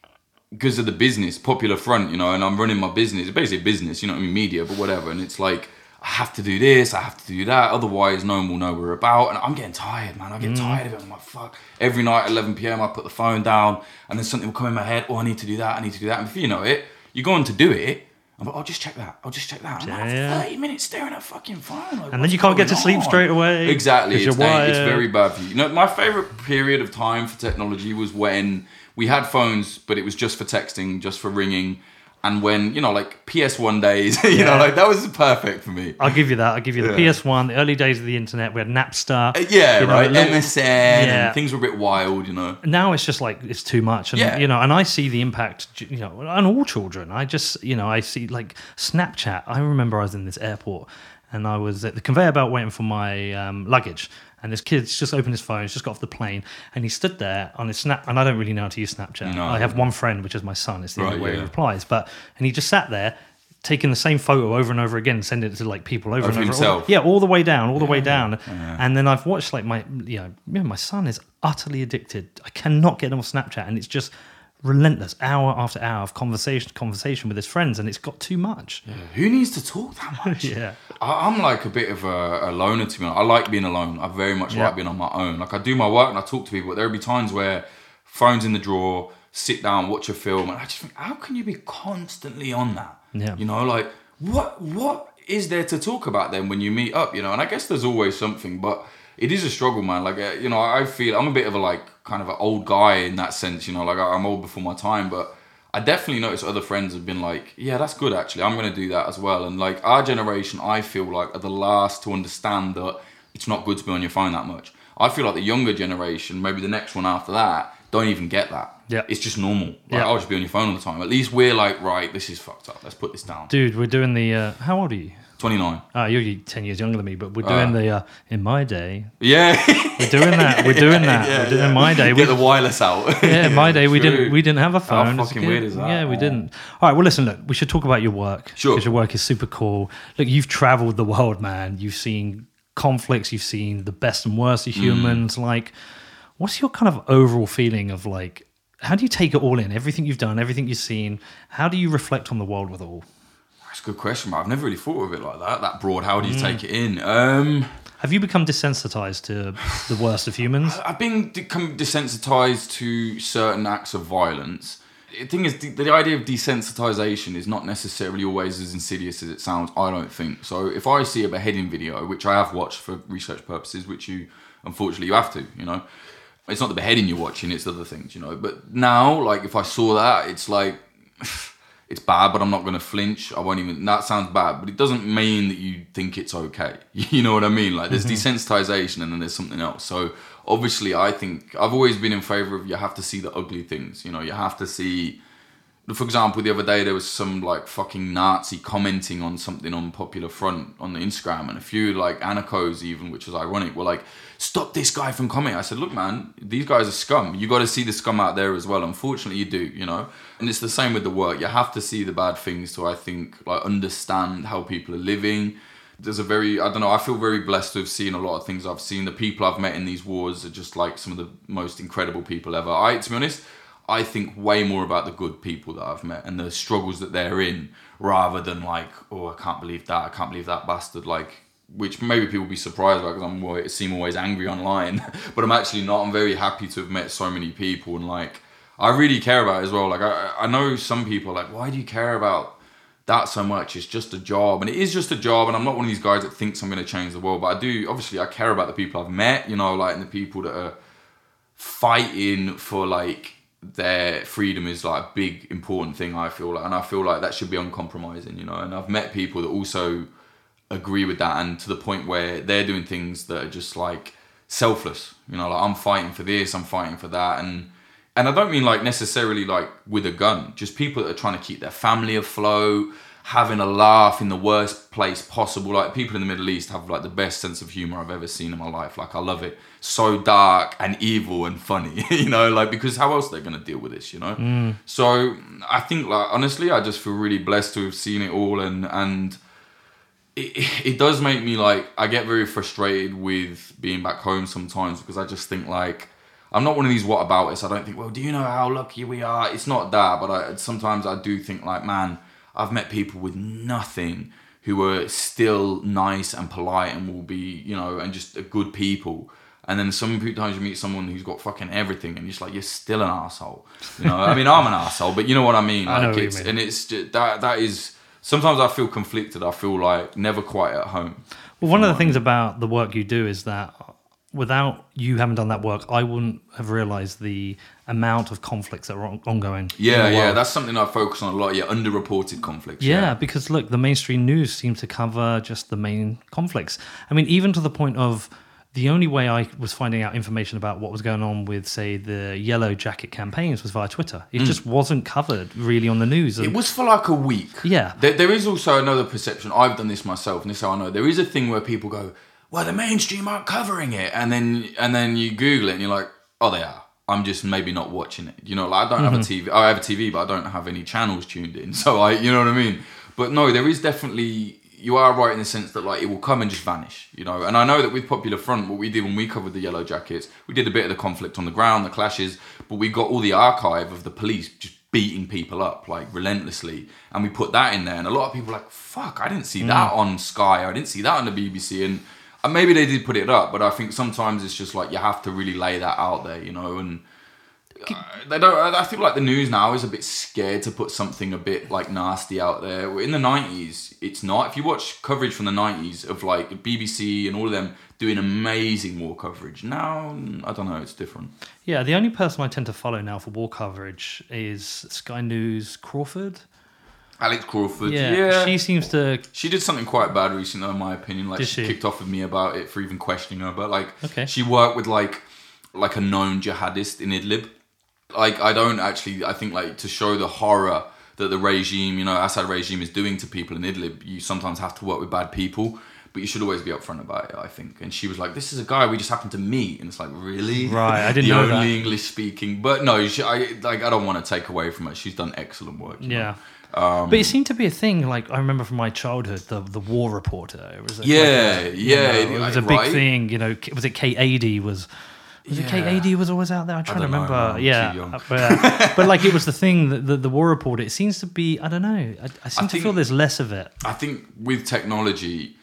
because of the business, Popular Front, you know, and I'm running my business. It's basically business, you know what I mean, media, but whatever. And it's like I have to do this, I have to do that, otherwise no one will know we're about. And I'm getting tired, man. I get mm. tired of it. I'm like, fuck. Every night at 11 p.m. I put the phone down, and then something will come in my head. Oh, I need to do that. I need to do that. And before you know it, you go on to do it. I'm like, I'll just check that. I'll just check that. I'm like, Yeah. 30 minutes staring at fucking phone. Like, And then you can't get to going sleep straight away Exactly. It's, you're it's very bad for you. You know, my favorite period of time for technology was when we had phones, but it was just for texting, just for ringing. And when, you know, like PS1 days, (laughs) you Yeah. know, like that was perfect for me. I'll give you that. I'll give you the Yeah. PS1, the early days of the internet. We had Napster. Uh, yeah, you know, right. little- MSN Yeah. things were a bit wild, you know. now it's just like it's too much and Yeah. you know and i see the impact you know on all children i just you know i see like snapchat i remember i was in this airport and i was at the conveyor belt waiting for my um, luggage and this kid's just opened his phone he's just got off the plane and he stood there on his snap and i don't really know how to use snapchat. No. i have one friend which is my son it's the only Right, way he replies but and he just sat there taking the same photo over and over again sending it to like people over Of and over. himself? yeah all the way down all the way down. And then i've watched like my you know my son is utterly addicted. I cannot get him off snapchat and it's just relentless hour after hour of conversation conversation with his friends and it's got too much Who needs to talk that (laughs) much? Yeah. I, I'm like a bit of a, a loner to me. I like being alone. I very much Yeah. like being on my own. Like I do my work and I talk to people, but there'll be times where phone's in the drawer, sit down, watch a film, and I just think, how can you be constantly on that? Yeah. You know, like what what is there to talk about then when you meet up? You know, and I guess there's always something, but it is a struggle, man. Like uh, you know, I feel I'm a bit of a like kind of an old guy in that sense. You know, like I'm old before my time, but. I definitely notice other friends have been like, yeah, that's good actually. I'm going to do that as well. And like our generation, I feel like are the last to understand that it's not good to be on your phone that much. I feel like the younger generation, maybe the next one after that, don't even get that. Yeah. It's just normal. Like, Yeah. I'll just be on your phone all the time. At least we're like, right, this is fucked up. Let's put this down. dude we're doing the uh, how old are you 29. oh you're 10 years younger than me but we're doing Uh. the uh, in my day Yeah. we're doing that we're (laughs) doing that we're doing in my day we Get the wireless out. yeah, in my day we didn't we didn't have a phone. a fucking weird is that? Yeah, we didn't. All right, well, listen, look, we should talk about your work. Sure. because your work is super cool. Look, you've traveled the world, man. You've seen conflicts. You've seen the best and worst Mm. of humans. Like, what's your kind of overall feeling of like? How do you take it all in? Everything you've done, everything you've seen. How do you reflect on the world with it all? That's a good question, but I've never really thought of it like that. That broad. How do Mm. you take it in? Um, Have you become desensitized to the worst of humans? I've been become desensitized to certain acts of violence. The thing is, the, the idea of desensitization is not necessarily always as insidious as it sounds. I don't think so. If I see a beheading video, which I have watched for research purposes, which you unfortunately you have to, you know, it's not the beheading you're watching; it's other things, you know. But now, like if I saw that, it's like (sighs) it's bad, but I'm not going to flinch. I won't even. That sounds bad, but it doesn't mean that you think it's okay. (laughs) You know what I mean? Like there's mm-hmm. desensitization, and then there's something else. So obviously, I think I've always been in favor of you have to see the ugly things. You know, you have to see. For example, the other day there was some like fucking Nazi commenting on something on Popular Front on the Instagram, and a few like anarchos even, which was ironic, were like, "Stop this guy from commenting." I said, "Look, man, these guys are scum. You got to see the scum out there as well. Unfortunately, you do, you know." And it's the same with the work. You have to see the bad things to, I think, like understand how people are living. There's a very, I don't know, I feel very blessed to have seen a lot of things I've seen. The people I've met in these wars are just like some of the most incredible people ever. I, to be honest, I think way more about the good people that I've met and the struggles that they're in rather than like, oh, I can't believe that. I can't believe that bastard. Like, which maybe people be surprised about because I'm seem always angry online, (laughs) but I'm actually not. I'm very happy to have met so many people and like, I really care about as well. Like, I, I know some people like, why do you care about that so much? It's just a job, and it is just a job. And I'm not one of these guys that thinks I'm going to change the world, but I do. Obviously, I care about the people I've met, you know, like and the people that are fighting for like their freedom is like a big important thing. I feel like, and I feel like that should be uncompromising, you know. And I've met people that also agree with that, and to the point where they're doing things that are just like selfless, you know. Like I'm fighting for this, I'm fighting for that, and and I don't mean like necessarily like with a gun, just people that are trying to keep their family afloat, having a laugh in the worst place possible. Like people in the Middle East have like the best sense of humor I've ever seen in my life. Like I love it. So dark and evil and funny, (laughs) you know, like because how else they're gonna deal with this, you know? Mm. So I think like honestly, I just feel really blessed to have seen it all and and it, it does make me like I get very frustrated with being back home sometimes because I just think like I'm not one of these what about us. I don't think well do you know how lucky we are it's not that but I sometimes I do think like man I've met people with nothing who are still nice and polite and will be, you know, and just good people. And then sometimes you meet someone who's got fucking everything, and you're just like, you're still an asshole. You know, I mean, I'm an asshole, but you know what I mean. (laughs) I know Like, what you it's, mean. and it's just, that that is. Sometimes I feel conflicted. I feel like never quite at home. Well, one of the things about the work you do is that without you having done that work, I wouldn't have realized the amount of conflicts that are on- ongoing. Yeah, yeah, that's something I focus on a lot. Yeah, underreported conflicts. Yeah, because look, the mainstream news seems to cover just the main conflicts. I mean, even to the point of the only way I was finding out information about what was going on with, say, the Yellow Jacket campaigns was via Twitter. It just wasn't covered really on the news. Mm. It was for like a week. Yeah. There, there is also another perception. I've done this myself, and this is how I know. There is a thing where people go, "Well, the mainstream aren't covering it," and then and then you Google it, and you're like, "Oh, they are." I'm just maybe not watching it. You know, like I don't have a mm-hmm. TV. I have a TV, but I don't have any channels tuned in. (laughs) So I, you know what I mean. But no, there is definitely. You are right in the sense that like it will come and just vanish, you know. And I know that with Popular Front, what we did when we covered the Yellow Jackets, we did a bit of the conflict on the ground, the clashes, but we got all the archive of the police just beating people up like relentlessly, and we put that in there. And a lot of people were like, "Fuck, I didn't see mm. that on Sky. I didn't see that on the BBC." And and maybe they did put it up, but I think sometimes it's just like you have to really lay that out there, you know. And uh, they don't. I feel like the news now is a bit scared to put something a bit like nasty out there. In the nineties, it's not. If you watch coverage from the nineties of like BBC and all of them doing amazing war coverage, now I don't know. It's different. yeah, the only person I tend to follow now for war coverage is Sky News Crawford. Alex Crawford. Yeah, Yeah, she seems to. She did something quite bad recently, in my opinion. Like Did she, she? kicked off with me about it for even questioning her. But like, Okay. she worked with like like a known jihadist in Idlib. Like, I don't actually. I think like to show the horror that the regime, you know, Assad regime is doing to people in Idlib. You sometimes have to work with bad people. But you should always be upfront about it, I think. And she was like, "This is a guy we just happened to meet," and it's like, "Really? Right, I (laughs) didn't know the know only that. English speaking." But no, she, I like. I don't want to take away from her. She's done excellent work. Yeah. know. Yeah. Um, but it seemed to be a thing. Like I remember from my childhood, the the war reporter. It was like, Yeah, like a- you yeah, know, it was a big right? thing. You know, was it Kate Adie was. Was it Kate Yeah. Adie was always out there? I'm trying to know, remember. too yeah, uh, but, uh, (laughs) but like it was the thing that the, the war reporter. It seems to be. I don't know. I, I seem to think- feel there's less of it. I think with technology,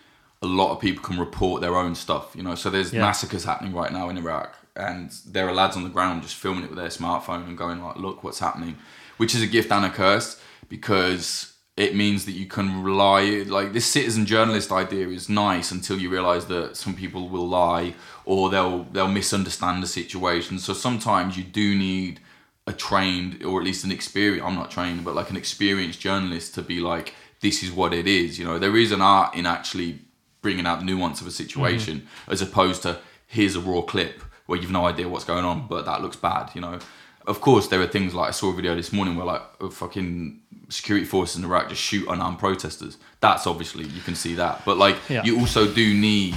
a lot of people can report their own stuff. You know, so there's Yeah. massacres happening right now in Iraq, and there are lads on the ground just filming it with their smartphone and going like, "Look what's happening," which is a gift and a curse because it means that you can rely. Like this citizen journalist idea is nice until you realise that some people will lie or they'll they'll misunderstand the situation. So sometimes you do need a trained or at least an experienced I'm not trained but like an experienced journalist to be like this is what it is you know there is an art in actually bringing out the nuance of a situation mm-hmm. as opposed to here's a raw clip where you've no idea what's going on but that looks bad you know of course there are things like I saw a video this morning where like a fucking security forces in Iraq just shoot unarmed protesters that's obviously you can see that but like Yeah. you also do need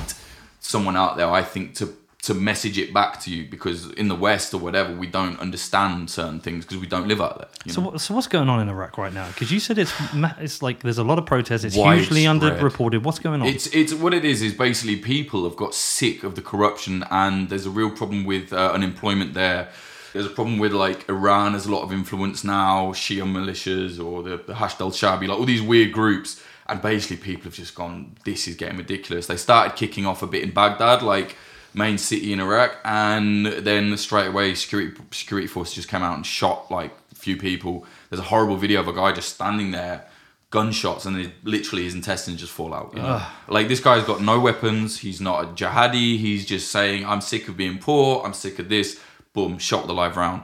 someone out there I think to to message it back to you because in the West or whatever we don't understand certain things because we don't live out there. So, know? so what's going on in Iraq right now? Because you said it's it's like there's a lot of protests. It's hugely Widespread. underreported. What's going on? It's it's what it is is basically people have got sick of the corruption and there's a real problem with uh, unemployment there. There's a problem with like Iran has a lot of influence now, Shia militias or the, the Hashd al-Shabi, like all these weird groups. And basically people have just gone, this is getting ridiculous. They started kicking off a bit in Baghdad, like main city in Iraq, and then straight away security security forces just came out and shot like a few people. There's a horrible video of a guy just standing there gunshots and it, literally his intestines just fall out. You know? Like this guy's got no weapons. He's not a jihadi. He's just saying, "I'm sick of being poor. I'm sick of this." Boom, shot the live round.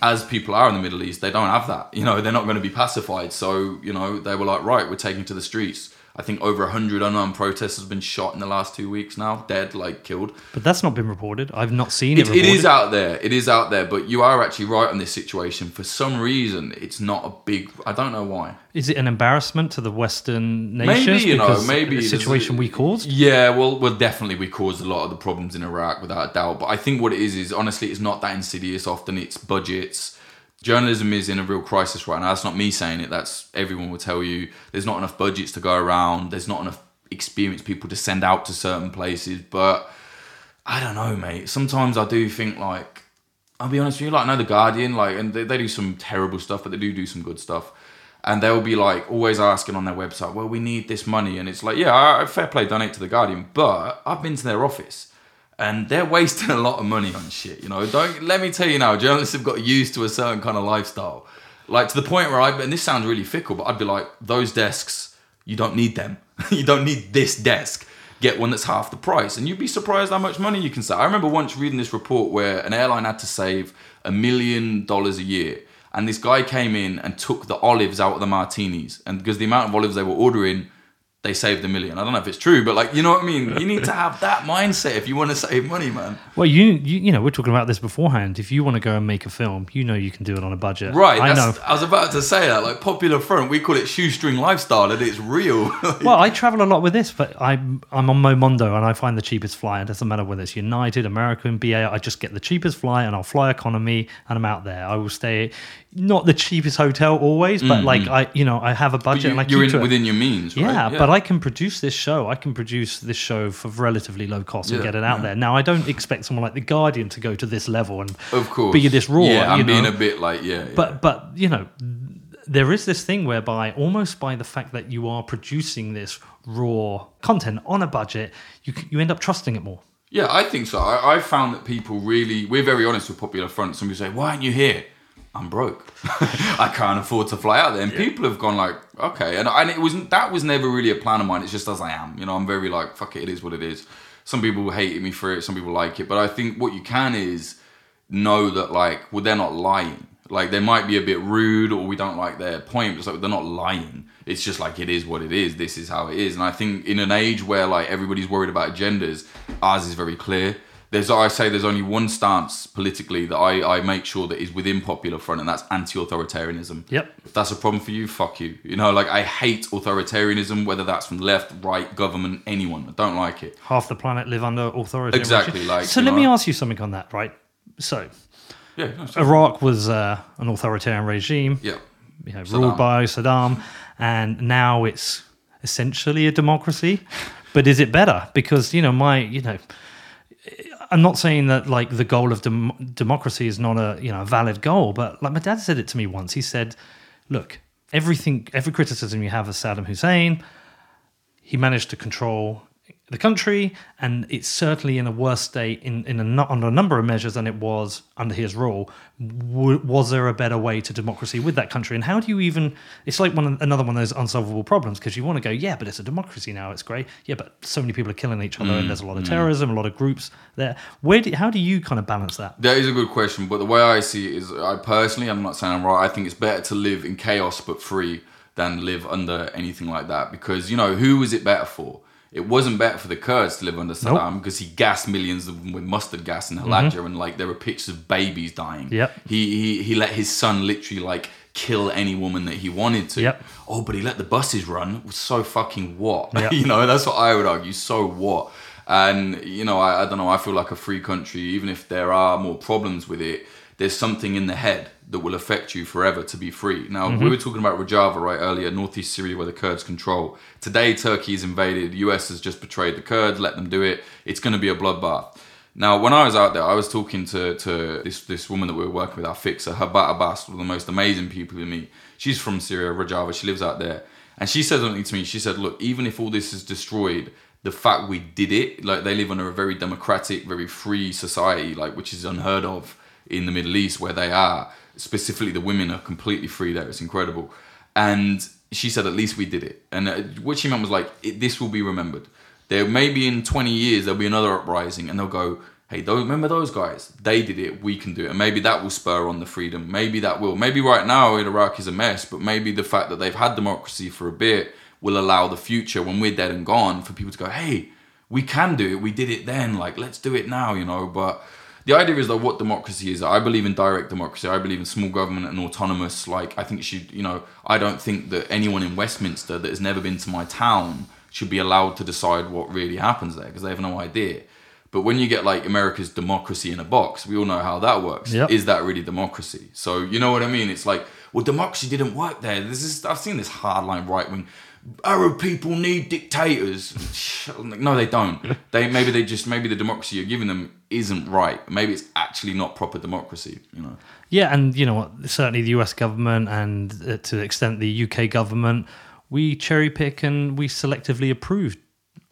As people are in the Middle East, they don't have that. You know, they're not going to be pacified. So you know, they were like, "Right, we're taking to the streets." I think over hundred unarmed protesters have been shot in the last two weeks now, dead, like killed. but that's not been reported. I've not seen it. It, it is out there. It is out there. But you are actually right on this situation. For some reason, it's not a big. I don't know why. Is it an embarrassment to the Western nations? Maybe you know, maybe the situation we caused. Yeah, well, well, definitely we caused a lot of the problems in Iraq without a doubt. But I think what it is is honestly, it's not that insidious. Often it's budgets. Journalism is in a real crisis right now. That's not me saying it. That's everyone will tell you. There's not enough budgets to go around. There's not enough experienced people to send out to certain places. But I don't know, mate. Sometimes I do think like I'll be honest with you, like I know the Guardian, like, and they, they do some terrible stuff, but they do do some good stuff. and they'll be like always asking on their website, well, we need this money, and it's like, yeah, fair play, donate to the Guardian, but I've been to their office. And they're wasting (laughs) a lot of money on shit, you know. Don't let me tell you now, journalists have got used to a certain kind of lifestyle. Like to the point where I and this sounds really fickle, but I'd be like, those desks, you don't need them. (laughs) you don't need this desk. Get one that's half the price. And you'd be surprised how much money you can save. I remember once reading this report where an airline had to save a million dollars a year. And this guy came in and took the olives out of the martinis. And because the amount of olives they were ordering, they saved a million. I don't know if it's true, but like, you know what I mean? You need to have that mindset if you want to save money, man. Well, you, you you know, we're talking about this beforehand. If you want to go and make a film, you know you can do it on a budget. Right. I know. I was about to say that. Like Popular Front, we call it shoestring lifestyle and it's real. (laughs) Well, I travel a lot with this, but I'm I'm on Momondo and I find the cheapest flight. It doesn't matter whether it's United, American, BA. I just get the cheapest flight and I'll fly economy and I'm out there. I will stay not the cheapest hotel always, but like I, you know, I have a Mm, But budget you, and I you're keep in, to it. within your means, right? Yeah, but I can produce this show. I can produce this show for relatively low cost and Yeah, get it out yeah. there. Now, I don't expect someone like the Guardian to go to this level and of course be this raw. Yeah, I'm you being a bit like yeah. yeah. But but you know, there is this thing whereby almost by the fact that you are producing this raw content on a budget, you you end up trusting it more. Yeah, I think so. I, I found that people really, we're very honest with Popular Front. Some people say, why aren't you here? I'm broke. (laughs) I can't afford to fly out there. And people have gone like, okay. And, and it wasn't, that was never really a plan of mine. It's just as I am. You know, I'm very like, fuck it, it is what it is. Some people hated me for it. Some people like it. But I think what you can is know that like, well, they're not lying. Like they might be a bit rude or we don't like their point, but it's like they're not lying. It's just like it is what it is. This is how it is. And I think in an age where like everybody's worried about agendas, ours is very clear. There's I say there's only one stance politically that I, I make sure that is within popular front and that's anti-authoritarianism. Yep. If that's a problem for you, fuck you. You know, like I hate authoritarianism, whether that's from left, right, government, anyone. I don't like it. Half the planet live under authority. Exactly, like, so let me ask you something on that, right? So Yeah. no, Iraq was uh, an authoritarian regime. yeah. you know, Saddam. ruled by Saddam, and now it's essentially a democracy. But is it better? Because you know, my you know, I'm not saying that like the goal of dem- democracy is not a you know a valid goal, but like my dad said it to me once. He said, "Look, everything, every criticism you have of Saddam Hussein, he managed to control." The country, and it's certainly in a worse state in, in a, on a number of measures than it was under his rule. W- was there a better way to democracy with that country? And how do you even? It's like one another one of those unsolvable problems because you want to go, yeah, but it's a democracy now. It's great, yeah, but so many people are killing each other, and there's a lot of mm-hmm. terrorism, a lot of groups there. Where? Do, how do you kind of balance that? That is a good question, but the way I see it is, I personally, I'm not saying I'm right. I think it's better to live in chaos but free than live under anything like that because you know who is it better for? It wasn't better for the Kurds to live under Saddam because he gassed millions of them with mustard gas in mm-hmm. Halabja, and like there were pictures of babies dying. Yep. He he he let his son literally like kill any woman that he wanted to. Yep. Oh, but he let the buses run. So fucking what? (laughs) Yep. you know, that's what I would argue. So what? And you know, I, I don't know. I feel like a free country, even if there are more problems with it, there's something in the head that will affect you forever to be free. Now, we mm-hmm. were talking about Rojava right earlier, northeast Syria, where the Kurds control. Today, Turkey is invaded. The US has just betrayed the Kurds. Let them do it. It's going to be a bloodbath. Now, when I was out there, I was talking to, to this, this woman that we were working with, our fixer, Habat Abbas, one of the most amazing people to meet. She's from Syria, Rojava. She lives out there. And she said something to me. She said, look, even if all this is destroyed, the fact we did it, like they live under a very democratic, very free society, like which is unheard of in the Middle East where they are. Specifically, the women are completely free there. It's incredible. And she said, at least we did it. And uh, what she meant was like, this will be remembered. There maybe in 20 years there'll be another uprising, and they'll go, hey, remember those guys? They did it. We can do it. And maybe that will spur on the freedom. Maybe that will. Maybe right now in Iraq is a mess, but maybe the fact that they've had democracy for a bit will allow the future when we're dead and gone for people to go, hey, we can do it. We did it then. Like, let's do it now, you know. But the idea is that what democracy is. I believe in direct democracy. I believe in small government and autonomous. Like, I think should, you know, I don't think that anyone in Westminster that has never been to my town should be allowed to decide what really happens there because they have no idea. But when you get like America's democracy in a box, we all know how that works. Yep. Is that really democracy? So you know what I mean? It's like, well, democracy didn't work there. This is I've seen this hardline right wing Arab people need dictators. (laughs) no, they don't. They maybe they just maybe the democracy you're giving them isn't right. Maybe it's actually not proper democracy. You know. Yeah, and you know what? Certainly, the U.S. government and uh, to the extent the U.K. government, we cherry pick and we selectively approve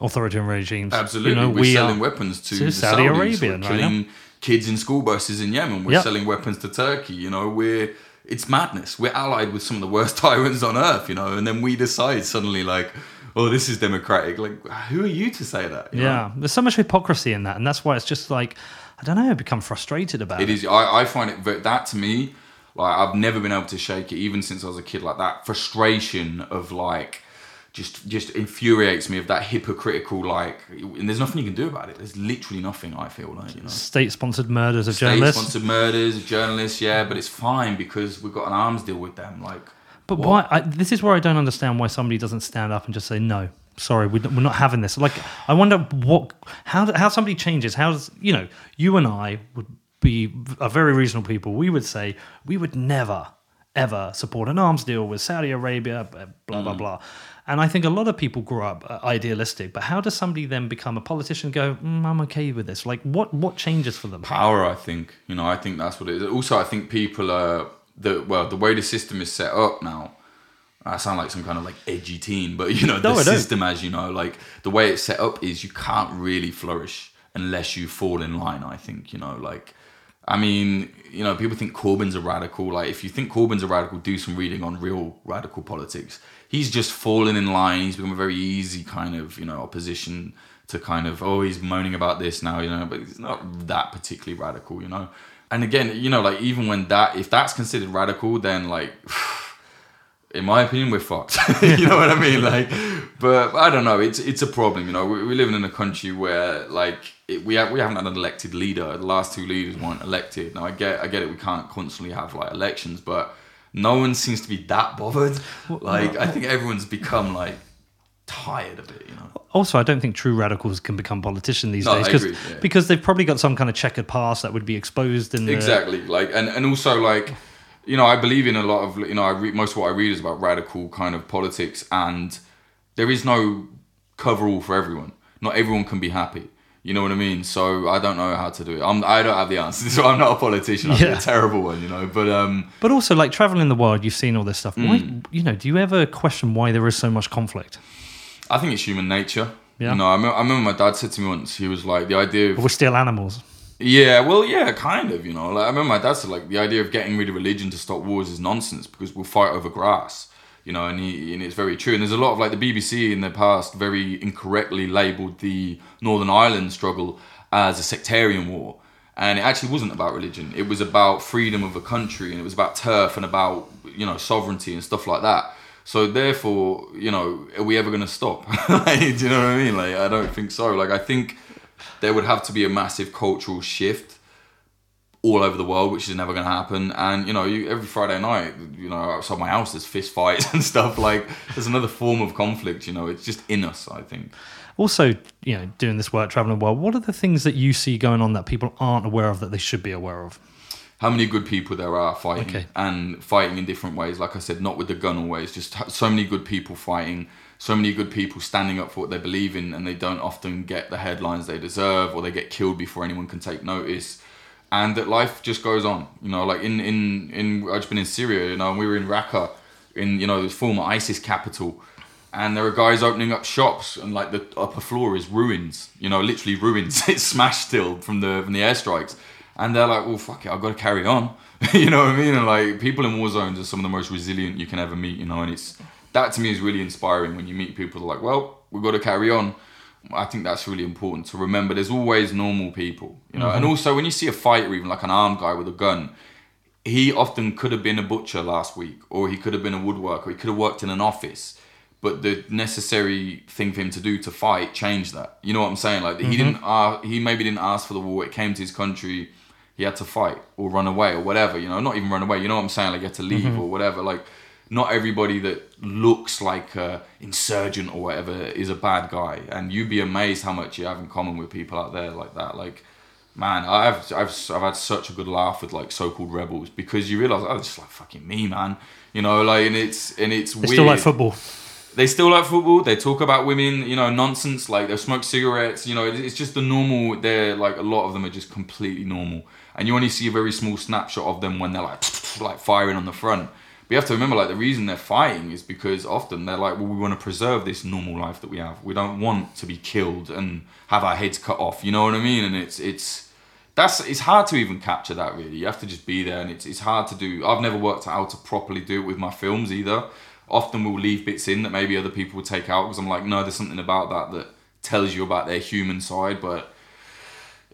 authoritarian regimes. Absolutely, You know, we're we selling weapons to, to Saudi Saudis. Arabia We're right killing kids in school buses in Yemen. We're Yep. selling weapons to Turkey. You know, we're it's madness. We're allied with some of the worst (laughs) tyrants on earth. You know, and then we decide suddenly like, oh, this is democratic. Like, who are you to say that? you know? Yeah, there's so much hypocrisy in that, and that's why it's just like I don't know. I become frustrated about it. It is. I, I find it that to me, like I've never been able to shake it, even since I was a kid. Like that frustration of like, just just infuriates me of that hypocritical like. And there's nothing you can do about it. There's literally nothing. I feel like you know. State-sponsored murders of journalists. State-sponsored murders, journalists, yeah, but it's fine because we've got an arms deal with them. Like, But what? why? I, this is where I don't understand why somebody doesn't stand up and just say no. Sorry, we, we're not having this. Like, I wonder what, how, how somebody changes. How does you know? You and I would be a very reasonable people. We would say we would never, ever support an arms deal with Saudi Arabia. Blah blah mm. blah. And I think a lot of people grow up uh, idealistic. But how does somebody then become a politician? and Go, mm, I'm okay with this. Like, what what changes for them? power i think you know i think that's what it is also i think people are the well the way the system is set up now i sound like some kind of like edgy teen but you know the No, I system as you know like the way it's set up is you can't really flourish unless you fall in line i think you know like I mean, you know, people think Corbyn's a radical. Like, if you think Corbyn's a radical, do some reading on real radical politics. He's just fallen in line. He's become a very easy kind of, you know, opposition to kind of, oh, he's moaning about this now, you know, but he's not that particularly radical, you know. And again, you know, like even when that, if that's considered radical, then like, (sighs) in my opinion, we're fucked. (laughs) you know what I mean? (laughs) Like, but I don't know. It's it's a problem. You know, we- we're living in a country where like it, we have we haven't had an elected leader. The last two leaders weren't elected. Now I get I get it. We can't constantly have like elections, but no one seems to be that bothered. Like I think everyone's become like tired of it. You know. Also, I don't think true radicals can become politicians these No, days because yeah. because they've probably got some kind of checkered past that would be exposed in the exactly like and and also like you know i believe in a lot of you know i read most of what i read is about radical kind of politics and there is no coverall for everyone not everyone can be happy you know what i mean so i don't know how to do it I'm, i don't have the answer (laughs) so i'm not a politician i'm Yeah. a terrible one you know but um But also, like traveling the world, you've seen all this stuff. Why, Mm. you know, do you ever question why there is so much conflict? i think it's human nature Yeah. you know I, remember, I remember my dad said to me once he was like the idea of We're still animals. Yeah, well, yeah, kind of. You know, like I remember my dad said like the idea of getting rid of religion to stop wars is nonsense because we'll fight over grass. You know, and he and it's very true. And there's a lot of like the BBC in the past very incorrectly labelled the Northern Ireland struggle as a sectarian war, and it actually wasn't about religion. It was about freedom of a country, and it was about turf and about you know sovereignty and stuff like that. So therefore, you know, are we ever going to stop? (laughs) like, do you know what I mean? Like, I don't think so. Like, I think there would have to be a massive cultural shift all over the world, which is never going to happen. And you know, you, every Friday night, you know, outside my house, there's fist fights (laughs) and stuff. Like, there's another form of conflict. You know, it's just in us. I think. Also, you know, doing this work, traveling the world, what are the things that you see going on that people aren't aware of that they should be aware of? how many good people there are fighting Okay. and fighting in different ways. Like I said, not with the gun always. Just so many good people fighting. So many good people standing up for what they believe in, and they don't often get the headlines they deserve, or they get killed before anyone can take notice. And that life just goes on. You know, like in in in I've just been in Syria. You know, and we were in Raqqa, in you know the former ISIS capital. And there are guys opening up shops, and like the upper floor is ruins. You know, literally ruins. (laughs) it's smashed still from the from the airstrikes and they're like, well, fuck it, I've got to carry on. (laughs) you know what I mean? And like people in war zones are some of the most resilient you can ever meet, you know, and it's that to me is really inspiring when you meet people that are like, well, we've got to carry on. I think that's really important to remember. There's always normal people, you know, and also when you see a fighter, even like an armed guy with a gun, he often could have been a butcher last week, or he could have been a woodworker, he could have worked in an office. But the necessary thing for him to do to fight changed that. You know what I'm saying? Like he didn't, uh, he maybe didn't ask for the war. It came to his country. He had to fight or run away or whatever. You know, not even run away. You know what I'm saying? Like he had to leave or whatever. Like not everybody that looks like a insurgent or whatever is a bad guy. And you'd be amazed how much you have in common with people out there like that. Like man, I've I've I've had such a good laugh with like so-called rebels because you realize oh, it's just like fucking me, man. You know, like and it's and it's They weird. still like football. they still like football. They talk about women, you know, nonsense. Like they smoke cigarettes. You know, it's just the normal. They're like a lot of them are just completely normal, and you only see a very small snapshot of them when they're like (laughs) like firing on the front. You have to remember, like the reason they're fighting is because often they're like, well, we want to preserve this normal life that we have. We don't want to be killed and have our heads cut off. You know what I mean? And it's it's that's it's hard to even capture that really. You have to just be there, and it's it's hard to do. I've never worked out how to properly do it with my films either. Often we'll leave bits in that maybe other people will take out because I'm like, no, there's something about that that tells you about their human side, but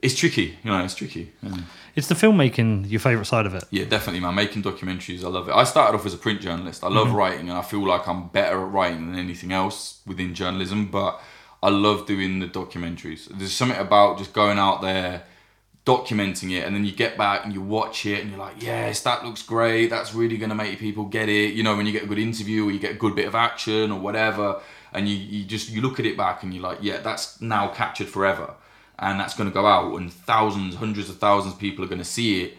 it's tricky. You know, it's tricky. Yeah. Is the filmmaking your favourite side of it? Yeah, definitely, man. Making documentaries, I love it. I started off as a print journalist. I love Mm-hmm. writing, and I feel like I'm better at writing than anything else within journalism. But I love doing the documentaries. There's something about just going out there, documenting it, and then you get back and you watch it, and you're like, yes, that looks great. That's really gonna make people get it. You know, when you get a good interview or you get a good bit of action or whatever, and you, you just you look at it back and you're like, yeah, that's now captured forever and that's going to go out and thousands hundreds of thousands of people are going to see it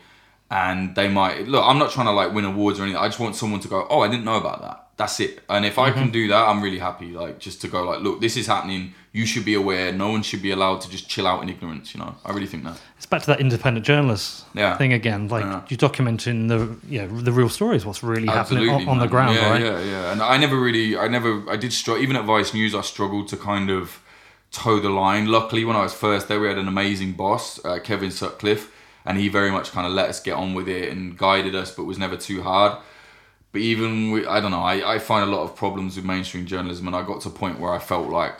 and they might look i'm not trying to like win awards or anything i just want someone to go oh i didn't know about that that's it and if i can mm-hmm. do that i'm really happy like just to go like look this is happening you should be aware no one should be allowed to just chill out in ignorance you know i really think that It's back to that independent journalist Yeah. thing again. Like Yeah. you're documenting the yeah the real stories, what's really happening on, on the ground, yeah, right? Yeah, yeah. And I never really, I never, I did struggle. Even at Vice News, I struggled to kind of toe the line. Luckily, when I was first there, we had an amazing boss, uh, Kevin Sutcliffe, and he very much kind of let us get on with it and guided us, but was never too hard. But even I don't know, I, I find a lot of problems with mainstream journalism, and I got to a point where I felt like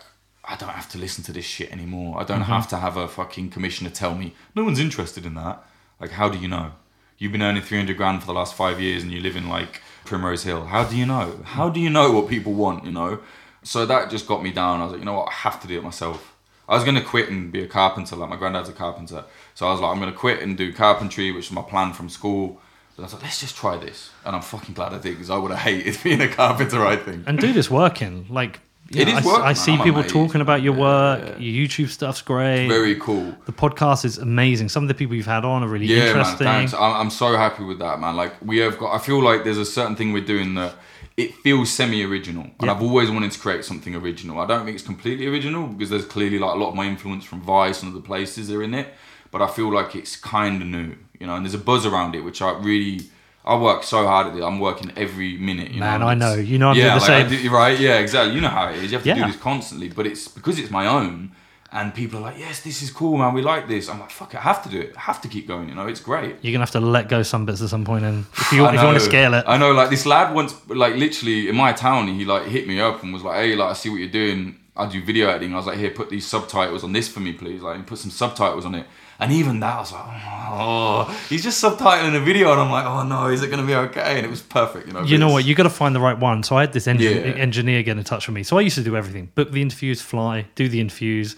I don't have to listen to this shit anymore. I don't have to have a fucking commissioner tell me no one's interested in that. Like, how do you know? You've been earning 300 grand for the last five years and you live in like Primrose Hill. How do you know? How do you know what people want, you know? So that just got me down. I was like, you know what? I have to do it myself. I was going to quit and be a carpenter. Like, my granddad's a carpenter. So I was like, I'm going to quit and do carpentry, which was my plan from school. But I was like, let's just try this. And I'm fucking glad I did because I would have hated (laughs) being a carpenter, I think. And do this working. Like you It know, is I, work, I see people talking about your work. Yeah. Your YouTube stuff's great. Very cool. the podcast is amazing. Some of the people you've had on are really Yeah, interesting. man. Thanks. I'm, I'm so happy with that, man. Like we have got. I feel like there's a certain thing we're doing that it feels semi-original, and Yeah. I've always wanted to create something original. I don't think it's completely original because there's clearly like a lot of my influence from Vice and other places are in it, but I feel like it's kind of new, you know. And there's a buzz around it, which I really. I work so hard at it. I'm working every minute. You know. Man, know, I know. You know I'm doing yeah, the like I same. do- right? Yeah, exactly. You know how it is. You have to Yeah. do this constantly, but it's because it's my own. And people are like, "Yes, this is cool, man. We like this." I'm like, "Fuck it, I have to do it. I have to keep going." You know, it's great. You're gonna have to let go some bits at some point, and if you, (sighs) if you want to scale it, I know, like this lad once, like literally in my town, he like hit me up and was like, "Hey, like I see what you're doing. I do video editing." I was like, "Here, put these subtitles on this for me, please." Like, and put some subtitles on it. And even that, I was like, "Oh, he's just subtitling a video," and I'm like, "Oh no, is it gonna be okay?" And it was perfect, you know. you know what? You got to find the right one. So I had this engin- Yeah. engineer get in touch with me. So I used to do everything: book the interviews, fly, do the interviews,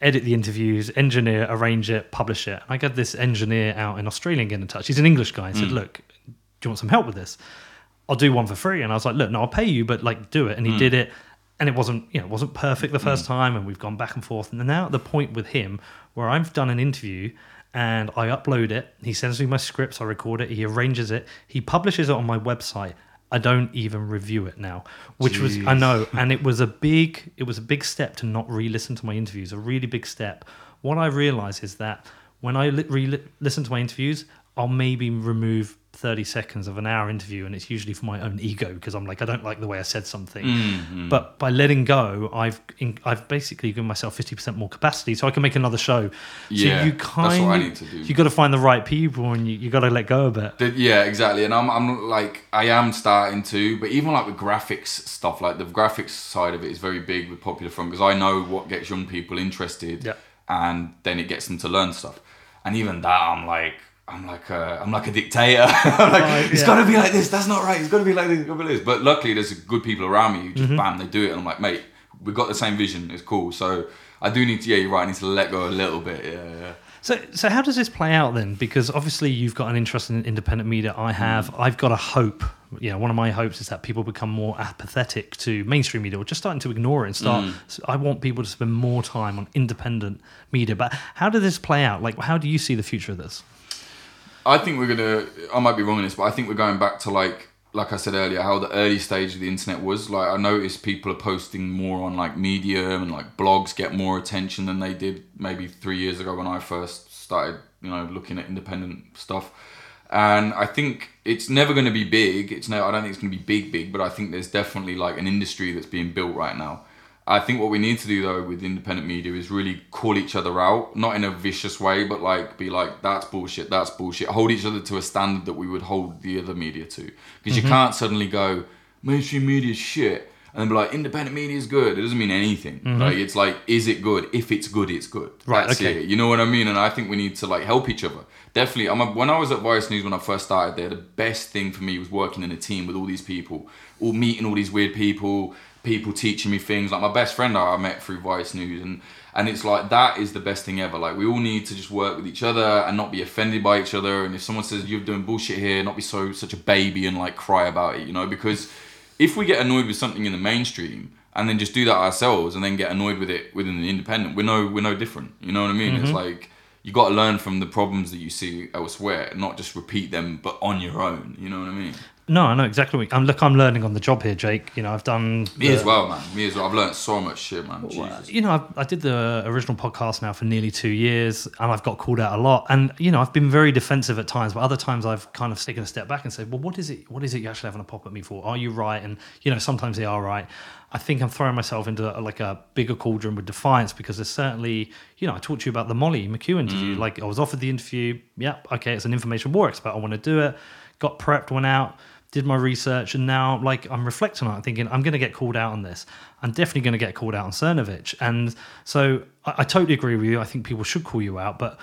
edit the interviews, engineer, arrange it, publish it. And I got this engineer out in Australia get in touch. He's an English guy. He said, "Look, do you want some help with this? I'll do one for free." And I was like, "Look, no, I'll pay you, but like, do it." And he Hmm. did it. And it wasn't, you know, it wasn't perfect the first time, and we've gone back and forth. And now at the point with him where I've done an interview and I upload it. He sends me my scripts, I record it, he arranges it, he publishes it on my website. I don't even review it now, which was I know, and it was a big it was a big step to not re-listen to my interviews. A really big step. What I realize is that when I re-listen to my interviews, I'll maybe remove 30 seconds of an hour interview and it's usually for my own ego because I'm like I don't like the way I said something. Mm-hmm. But by letting go, I've in, I've basically given myself 50% more capacity so I can make another show. Yeah, so you that's kind what I need to do. you got to find the right people and you, you got to let go a bit. The- yeah, exactly. And I'm, I'm like, I am starting to, but even like with graphics stuff, like the graphics side of it is very big with Popular Front because I know what gets young people interested, Yeah. and then it gets them to learn stuff. And even that, I'm like, I'm like a, I'm like a dictator. (laughs) I'm like, Right, it's yeah. got to be like this. That's not right. It's got to be like this. It's got to be like this. But luckily, there's good people around me who Mm-hmm. just bam, they do it, and I'm like, mate, we've got the same vision. It's cool. So I do need to, yeah, you're right. I need to let go a little bit. Yeah, yeah. So, so how does this play out then? Because obviously you've got an interest in independent media. I have. Mm. I've got a hope. You know, one of my hopes is that people become more apathetic to mainstream media, or just starting to ignore it and start. Mm. So I want people to spend more time on independent media. But how does this play out? Like, how do you see the future of this? I think we're gonna. I might be wrong in this, but I think we're going back to like like I said earlier, how the early stage of the internet was. Like I noticed people are posting more on like Medium and like blogs get more attention than they did maybe three years ago when I first started, you know, looking at independent stuff. And I think it's never going to be big. It's no, I don't think it's going to be big, big, but I think there's definitely like an industry that's being built right now. I think what we need to do though with independent media is really call each other out, not in a vicious way, but like be like, that's bullshit, that's bullshit. Hold each other to a standard that we would hold the other media to. Because Mm-hmm. you can't suddenly go, mainstream media is shit, and then be like, independent media is good. It doesn't mean anything. Like it's like, is it good? If it's good, it's good. Mm-hmm. Right, That's okay. it. You know what I mean? And I think we need to like help each other. Definitely. I'm a, when I was at Vice News when I first started there, the best thing for me was working in a team with all these people, all meeting all these weird people, people teaching me things. Like my best friend I met through Vice News, and and it's like that is the best thing ever. Like we all need to just work with each other and not be offended by each other. And if someone says you're doing bullshit here, not be so such a baby and like cry about it. You know, because if we get annoyed with something in the mainstream and then just do that ourselves and then get annoyed with it within the independent, we're no we're no different. You know what I mean? It's mm-hmm. like you got to learn from the problems that you see elsewhere, not just repeat them, but on your own. You know what I mean? No, I know exactly. What, I'm look. I'm learning on the job here, Jake. You know, I've done Me the- as well, man. Me as well. I've learned so much shit, man. Jesus. you know, I, I did the original podcast now for nearly two years, and I've got called out a lot. And you know, I've been very defensive at times, but other times I've kind of taken a step back and said, "Well, what is it? What is it you're actually having a pop at me for? Are you right?" And you know, sometimes they are right. I think I'm throwing myself into a, like a bigger cauldron with defiance because there's certainly, you know, I talked to you about the Molly McKew interview. Mm. Like, I was offered the interview. Yep, okay, it's an information war expert. I want to do it. Got prepped, went out did my research and now like I'm reflecting on it thinking I'm going to get called out on this I'm definitely going to get called out on Cernovich and so I, I totally agree with you I think people should call you out but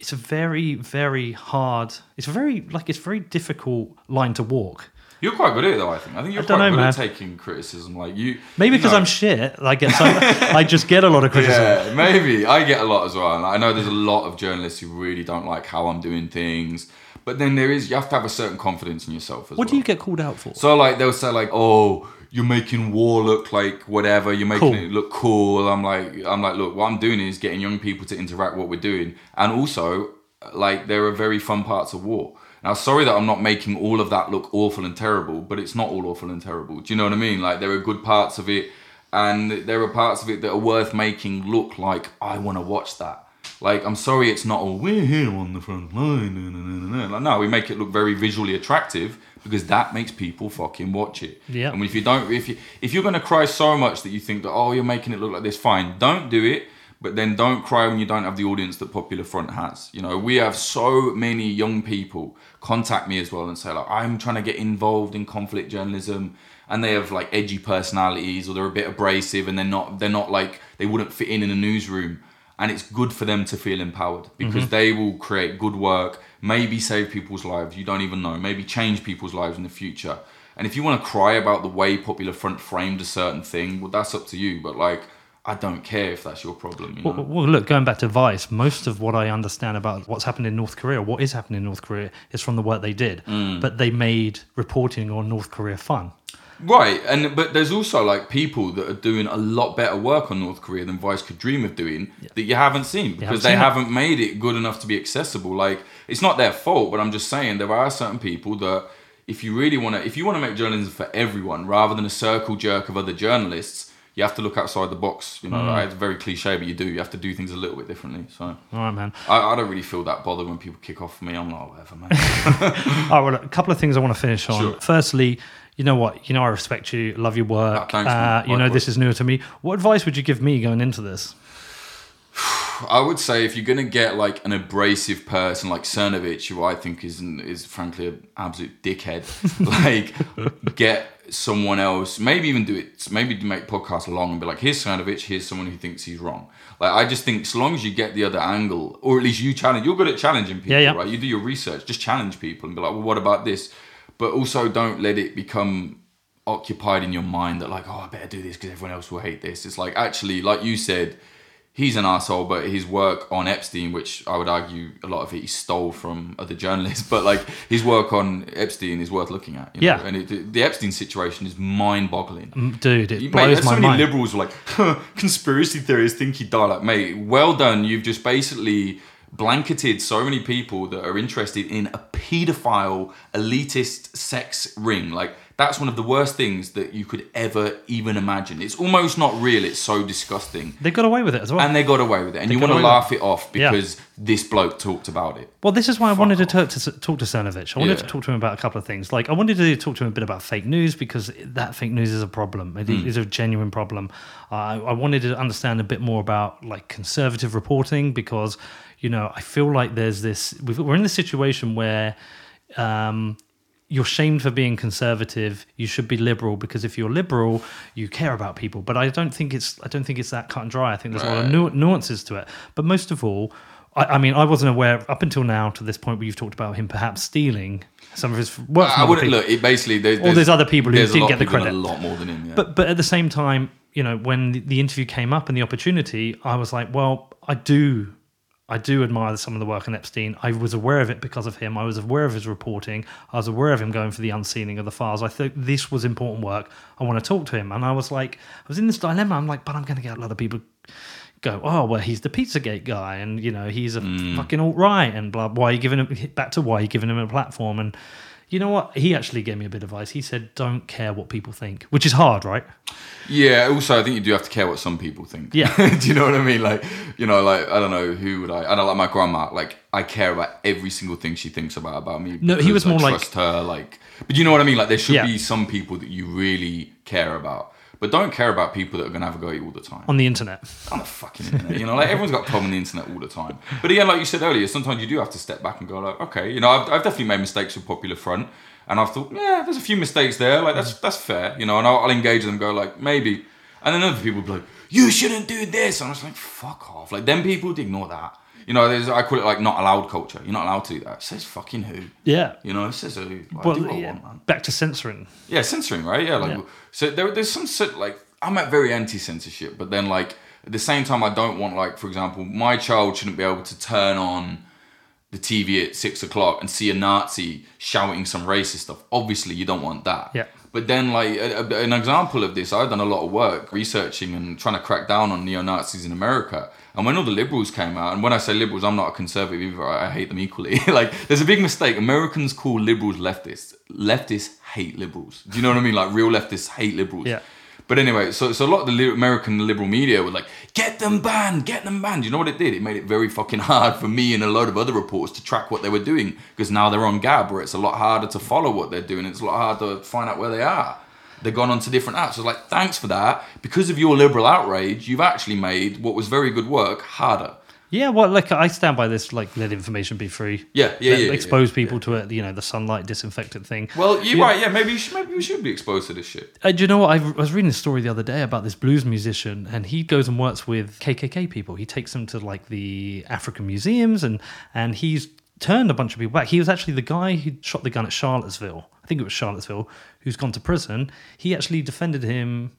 it's a very very hard it's a very like it's a very difficult line to walk You're quite good at it, though. I think. I think you're I quite know, good at taking criticism. Like you, maybe you because know- I'm shit I get so I just get a lot of criticism (laughs) Yeah, maybe. I get a lot as well. And I know there's a lot of journalists who really don't like how I'm doing things. But then there is, you have to have a certain confidence in yourself as well. what well. do you get called out for So like they'll say like, oh, you're making war look like whatever. You're making Cool. it look cool. I'm like, I'm like, look, what I'm doing is getting young people to interact with what we're doing, and also like there are very fun parts of war. Now, sorry that I'm not making all of that look awful and terrible, but it's not all awful and terrible. Do you know what I mean? Like there are good parts of it, and there are parts of it that are worth making look like I want to watch that. Like I'm sorry, it's not all we're here on the front line. na, na, na." Like no, we make it look very visually attractive because that makes people fucking watch it. Yeah. And if you don't, if you if you're gonna cry so much that you think that oh you're making it look like this, fine, don't do it. But then don't cry when you don't have the audience that Popular Front has. You know, we have so many young people contact me as well and say like I'm trying to get involved in conflict journalism, and they have like edgy personalities or they're a bit abrasive and they're not they're not like they wouldn't fit in in a newsroom. And it's good for them to feel empowered because they will create good work, maybe save people's lives. You don't even know. Maybe change people's lives in the future. And if you want to cry about the way Popular Front framed a certain thing, well, that's up to you. But like, I don't care if that's your problem. You know? Well, well, look, going back to Vice, most of what I understand about what's happened in North Korea, what is happening in North Korea, is from the work they did. Mm. But they made reporting on North Korea fun. Right, and but there's also like people that are doing a lot better work on North Korea than Vice could dream of doing that you haven't seen because haven't they seen haven't made it good enough to be accessible. Like it's not their fault, but I'm just saying there are certain people that if you really want to, if you want to make journalism for everyone rather than a circle jerk of other journalists, you have to look outside the box. You know, Mm. right? it's very cliche, but you do. You have to do things a little bit differently. So All right, man. I, I don't really feel that bothered when people kick off me. I'm like, whatever, man. (laughs) All right, well, a couple of things I want to finish on. Sure. Firstly, you know what? You know I respect you, love your work. Ah, thanks, uh, you know this is newer to me. What advice would you give me going into this? (sighs) I would say if you're gonna get like an abrasive person like Cernovich, who I think is is frankly an absolute dickhead, (laughs) like get someone else. Maybe even do it. Maybe make podcasts along and be like, here's Cernovich, here's someone who thinks he's wrong. Like I just think as long as you get the other angle, or at least you challenge, you're good at challenging people, Yeah, yeah. right? You do your research, just challenge people and be like, well, what about this? But also don't let it become occupied in your mind that like, oh, I better do this because everyone else will hate this. It's like actually, like you said, he's an asshole, but his work on Epstein, which I would argue a lot of it he stole from other journalists, (laughs) but like his work on Epstein is worth looking at. You know? Yeah. and it, the Epstein situation is mind-boggling. Dude, it You- blows Mate, my so many mind. liberals were like, (laughs) conspiracy theorists think he died. Like, mate, well done. You've just basically blanketed so many people that are interested in a paedophile elitist sex ring. Like that's one of the worst things that you could ever even imagine. It's almost not real. It's so disgusting. They got away with it as well. And they got away with it. And you got want to away with laugh it off because this bloke talked about it. Well, this is why I wanted to talk to, talk to Cernovich. I wanted to Yeah. talk to him about a couple of things. Like, I wanted to talk to him a bit about fake news because that fake news is a problem. It Hmm. is a genuine problem. I I wanted to understand a bit more about like conservative reporting because, you know, I feel like there's this. we've- We're in this situation where. Um, you're shamed for being conservative. You should be liberal because if you're liberal, you care about people. But I don't think it's I don't think it's that cut and dry. I think there's a lot of nu- nuances to it. But most of all, I, I mean, I wasn't aware up until now to this point where you've talked about him perhaps stealing some of his work. from I wouldn't people. look. It basically there's, All these other people who there's didn't get the credit. A lot more than him. Yeah. But but at the same time, you know, when the interview came up and the opportunity, I was like, well, I do. I do admire some of the work on Epstein. I was aware of it because of him. I was aware of his reporting. I was aware of him going for the unsealing of the files. I thought this was important work. I want to talk to him. And I was like, I was in this dilemma. I'm like, but I'm going to get a lot of people go, oh, well, he's the Pizzagate guy, and you know, he's a Mm. fucking alt right, and blah. Why are you giving him back to why are you giving him a platform? And you know what? He actually gave me a bit of advice. He said, don't care what people think, which is hard, right? Yeah, also I think you do have to care what some people think. Yeah. (laughs) do you know what I mean? Like, you know, like I don't know who would I? I don't like my grandma. Like, I care about every single thing she thinks about about me. No, he was more I like- trust her. Like, but you know what I mean? Like, there should Yeah. be some people that you really care about, but don't care about people that are gonna have a go at you all the time. On the internet. on the fucking internet. You know, like everyone's got a problem on the internet all the time. But again, like you said earlier, sometimes you do have to step back and go like, okay, you know, I've, I've definitely made mistakes with Popular Front, and I've thought, yeah, there's a few mistakes there. Like that's that's fair, you know, and I'll, I'll engage them and go like, maybe. And then other people will be like, you shouldn't do this. And I was like, fuck off. Like then people would ignore that. You know, there's I call it like not allowed culture. You're not allowed to do that. It says fucking who. Yeah. You know, it says who. Like, Well, do what I yeah, want, man. back to censoring. Yeah, censoring, right? Yeah, like Yeah. so there, there's some sort like I'm at very anti-censorship, but then like at the same time, I don't want like for example, my child shouldn't be able to turn on the TV at six o'clock and see a Nazi shouting some racist stuff. Obviously, you don't want that. Yeah. But then, like a, a- an example of this, I've done a lot of work researching and trying to crack down on neo Nazis in America. And when all the liberals came out, and when I say liberals, I'm not a conservative either. I hate them equally. (laughs) like, there's a big mistake. Americans call liberals leftists. Leftists hate liberals. Do you know what I mean? Like, real leftists hate liberals. Yeah. But anyway, so so a lot of the American liberal media were like, "Get them banned, get them banned." You know what it did? It made it very fucking (laughs) hard for me and a load of other reporters to track what they were doing because now they're on Gab, where it's a lot harder to follow what they're doing. It's a lot harder to find out where they are. They've gone on to different apps. So it's like, thanks for that. Because of your liberal outrage, you've actually made what was very good work harder. Yeah, well, like I stand by this, like let information be free. Yeah, yeah, Let- yeah, Expose yeah, people to it, you know, the sunlight disinfectant thing. Well, you're Yeah. right. Yeah, maybe you should, maybe we should be exposed to this shit. Uh, do you know what? I was reading a story the other day about this blues musician, and he goes and works with KKK people. He takes them to like the African museums, and and he's turned a bunch of people back. He was actually the guy who shot the gun at Charlottesville. I think it was Charlottesville, who's gone to prison. He actually defended him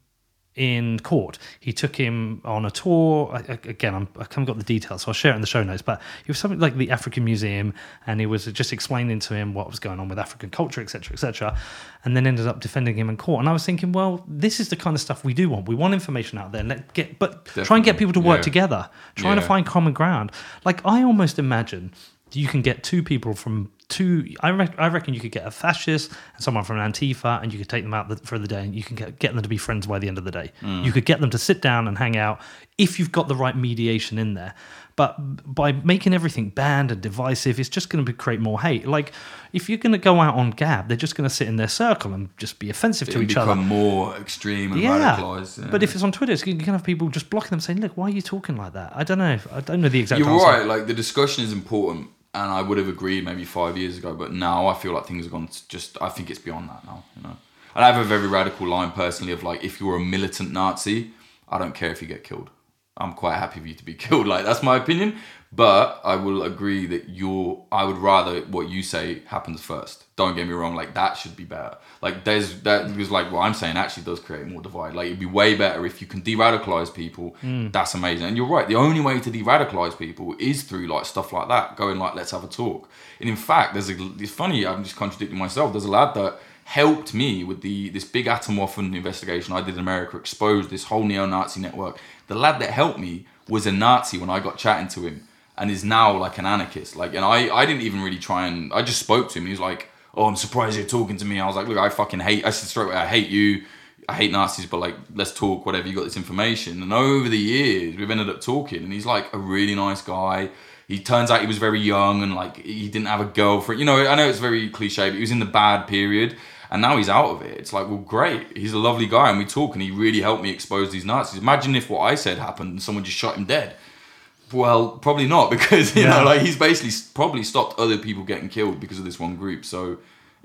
in court. He took him on a tour. I, I- again, I'm, I haven't got the details, so I'll share it in the show notes. But it was something like the African Museum, and he was just explaining to him what was going on with African culture, etc., etc., and then ended up defending him in court. And I was thinking, well, this is the kind of stuff we do want. We want information out there, let get, but try and get people to work yeah. together, trying to find common ground. Like I almost imagine you can get two people from two. I, re- I reckon you could get a fascist and someone from Antifa, and you could take them out the, for the day, and you can get, get them to be friends by the end of the day. Mm. You could get them to sit down and hang out if you've got the right mediation in there. But by making everything banned and divisive, it's just going to create more hate. Like if you're going to go out on Gab, they're just going to sit in their circle and just be offensive to It'll each become other. more extreme and Yeah. radicalized. yeah. but if it's on Twitter, it's going to have people just blocking them, saying, "Look, why are you talking like that?" I don't know. I don't know the exact. You're answer. right. Like the discussion is important, and I would have agreed maybe five years ago, but now I feel like things have gone. Just I think it's beyond that now. You know, and I have a very radical line personally of like, if you're a militant Nazi, I don't care if you get killed. I'm quite happy for you to be (laughs) killed. Like that's my opinion. But I will agree that you're. I would rather what you say happens first. Don't get me wrong. Like that should be better. Like there's that was like what I'm saying actually does create more divide. Like it'd be way better if you can de-radicalize people. Mm. That's amazing. And you're right. The only way to de-radicalize people is through like stuff like that. Going like let's have a talk. And in fact, there's a. It's funny. I'm just contradicting myself. There's a lad that helped me with the this big Atomwaffen investigation I did in America, exposed this whole neo-Nazi network. The lad that helped me was a Nazi when I got chatting to him. and is now like an anarchist. Like, and I, I didn't even really try and I just spoke to him. He was like, "Oh, I'm surprised you're talking to me." I was like, "Look, I fucking hate." I said straight away, "I hate you." I hate Nazis, but like, let's talk, whatever. You got this information. And over the years, we've ended up talking, and he's like a really nice guy. He turns out he was very young and like he didn't have a girlfriend. You know, I know it's very cliche, but he was in the bad period, and now he's out of it. It's like, well, great. He's a lovely guy, and we talk, and he really helped me expose these Nazis. Imagine if what I said happened and someone just shot him dead. Well, probably not (laughs) because you Yeah. know, like he's basically probably stopped other people getting killed because of this one group. So,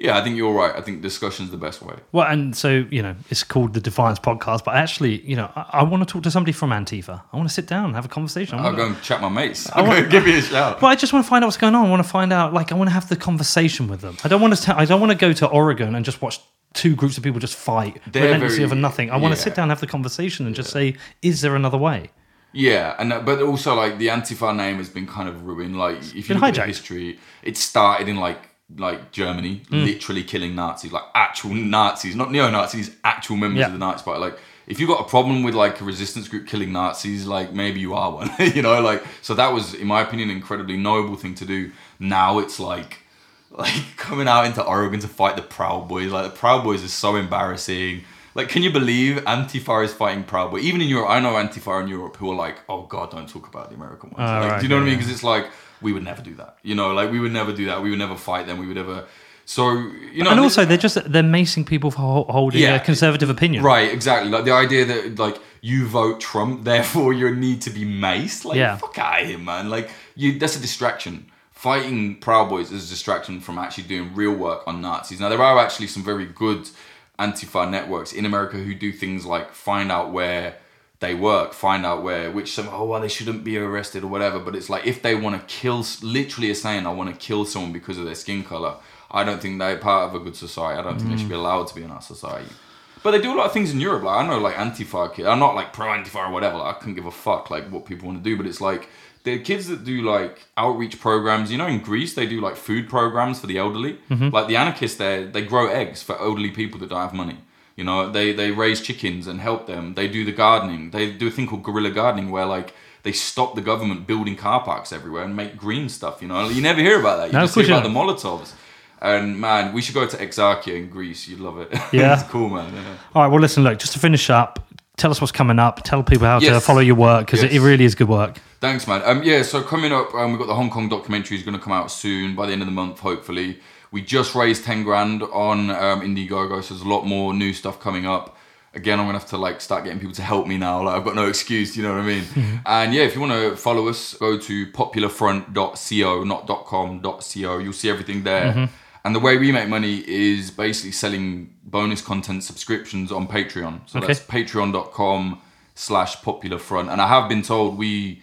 yeah, I think you're right. I think discussion's the best way. Well, and so you know, it's called the Defiance Podcast, but actually, you know, I, I want to talk to somebody from Antifa. I want to sit down and have a conversation. I I'll go and chat my mates. I'll (laughs) want- give you a shout. But I just want to find out what's going on. I want to find out, like, I want to have the conversation with them. I don't want to. T- I don't want to go to Oregon and just watch two groups of people just fight They're relentlessly very- over nothing. I want to sit down, and have the conversation, and just say, is there another way? Yeah, and but also like the Antifa name has been kind of ruined. Like if you look at hijacked. history, it started in like like Germany, Hmm. literally killing Nazis, like actual Nazis, not neo Nazis, actual members Yeah. of the Nazi Party. Like if you've got a problem with like a resistance group killing Nazis, like maybe you are one, (laughs) you know. Like so that was, in my opinion, an incredibly noble thing to do. Now it's like like (laughs) coming out into Oregon to fight the Proud Boys. Like the Proud Boys is so embarrassing. Like, can you believe Antifa is fighting Proud Boys? Even in Europe, I know Antifa in Europe who are like, "Oh God, don't talk about the American ones." Oh, like, right, do you know what I mean? Because it's like we would never do that. You know, like we would never do that. We would never fight them. We would ever. So you know, and also, they're just they're macing people for holding Yeah. a conservative opinion. Right, exactly. Like the idea that like you vote Trump, (laughs) therefore you need to be maced. Like Yeah. fuck out of here, man. Like you that's a distraction. Fighting Proud Boys is a distraction from actually doing real work on Nazis. Now there are actually some very good Antifa networks in America who do things like find out where they work, find out where which some oh well they shouldn't be arrested or whatever. But it's like if they want to kill, literally is saying I want to kill someone because of their skin color. I don't think they're part of a good society. I don't think they should be mm. allowed to be in our society. But they do a lot of things in Europe. Like I know, like Antifa kid. I'm not like pro Antifa or whatever. Like, I couldn't give a fuck like what people want to do. But it's like the kids that do like outreach programs. You know, in Greece they do like food programs for the elderly. Mm-hmm. Like the anarchists there, they grow eggs for elderly people that don't have money. You know, they they raise chickens and help them. They do the gardening. They do a thing called guerrilla gardening where like they stop the government building car parks everywhere and make green stuff. You know, you never hear about that. You No, just hear about the Molotovs. And man, we should go to Exarchia in Greece. You'd love it. (laughs) Yeah. it's cool, man. Yeah. All right. Well, listen. Look, just to finish up, tell us what's coming up. Tell people how to follow your work because it, Yes. it really is good work. Thanks, man. Um, yeah, so coming up, um, we've got the Hong Kong documentary is going to come out soon by the end of the month, hopefully. We just raised 10 grand on um, Indiegogo, so there's a lot more new stuff coming up. Again, I'm going to have to like start getting people to help me now. Like, I've got no excuse, you know what I mean? (laughs) and yeah, if you want to follow us, go to popularfront.co, not .com.co. You'll see everything there. And the way we make money is basically selling bonus content subscriptions on Patreon. So Okay. that's patreon.com slash popularfront. And I have been told we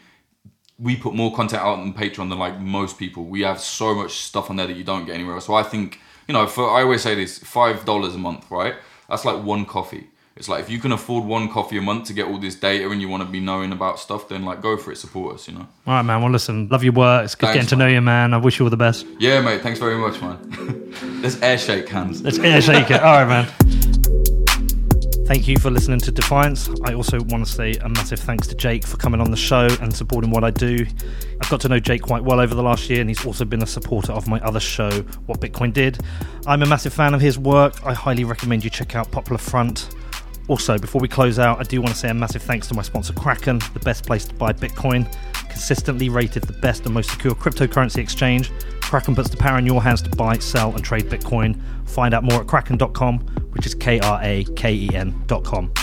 we put more content out on Patreon than like most people. We have so much stuff on there that you don't get anywhere else. So I think, you know, for I always say this, five dollars a month, right? That's like one coffee. It's like if you can afford one coffee a month to get all this data and you want to be knowing about stuff, then like go for it, support us, you know. All right, man. Well, listen. Love your work. It's good Thanks, getting to know you, man. I wish you all the best. Yeah, mate, thanks very much, man. (laughs) Let's air shake hands. Let's air shake it. All right, man. Thank you for listening to Defiance. I also want to say a massive thanks to Jake for coming on the show and supporting what I do. I've got to know Jake quite well over the last year, and he's also been a supporter of my other show, What Bitcoin Did. I'm a massive fan of his work. I highly recommend you check out Popular Front. Also, before we close out, I do want to say a massive thanks to my sponsor Kraken, the best place to buy Bitcoin. Consistently rated the best and most secure cryptocurrency exchange, Kraken puts the power in your hands to buy, sell, and trade Bitcoin. Find out more at kraken.com, which is K R A K E N.com.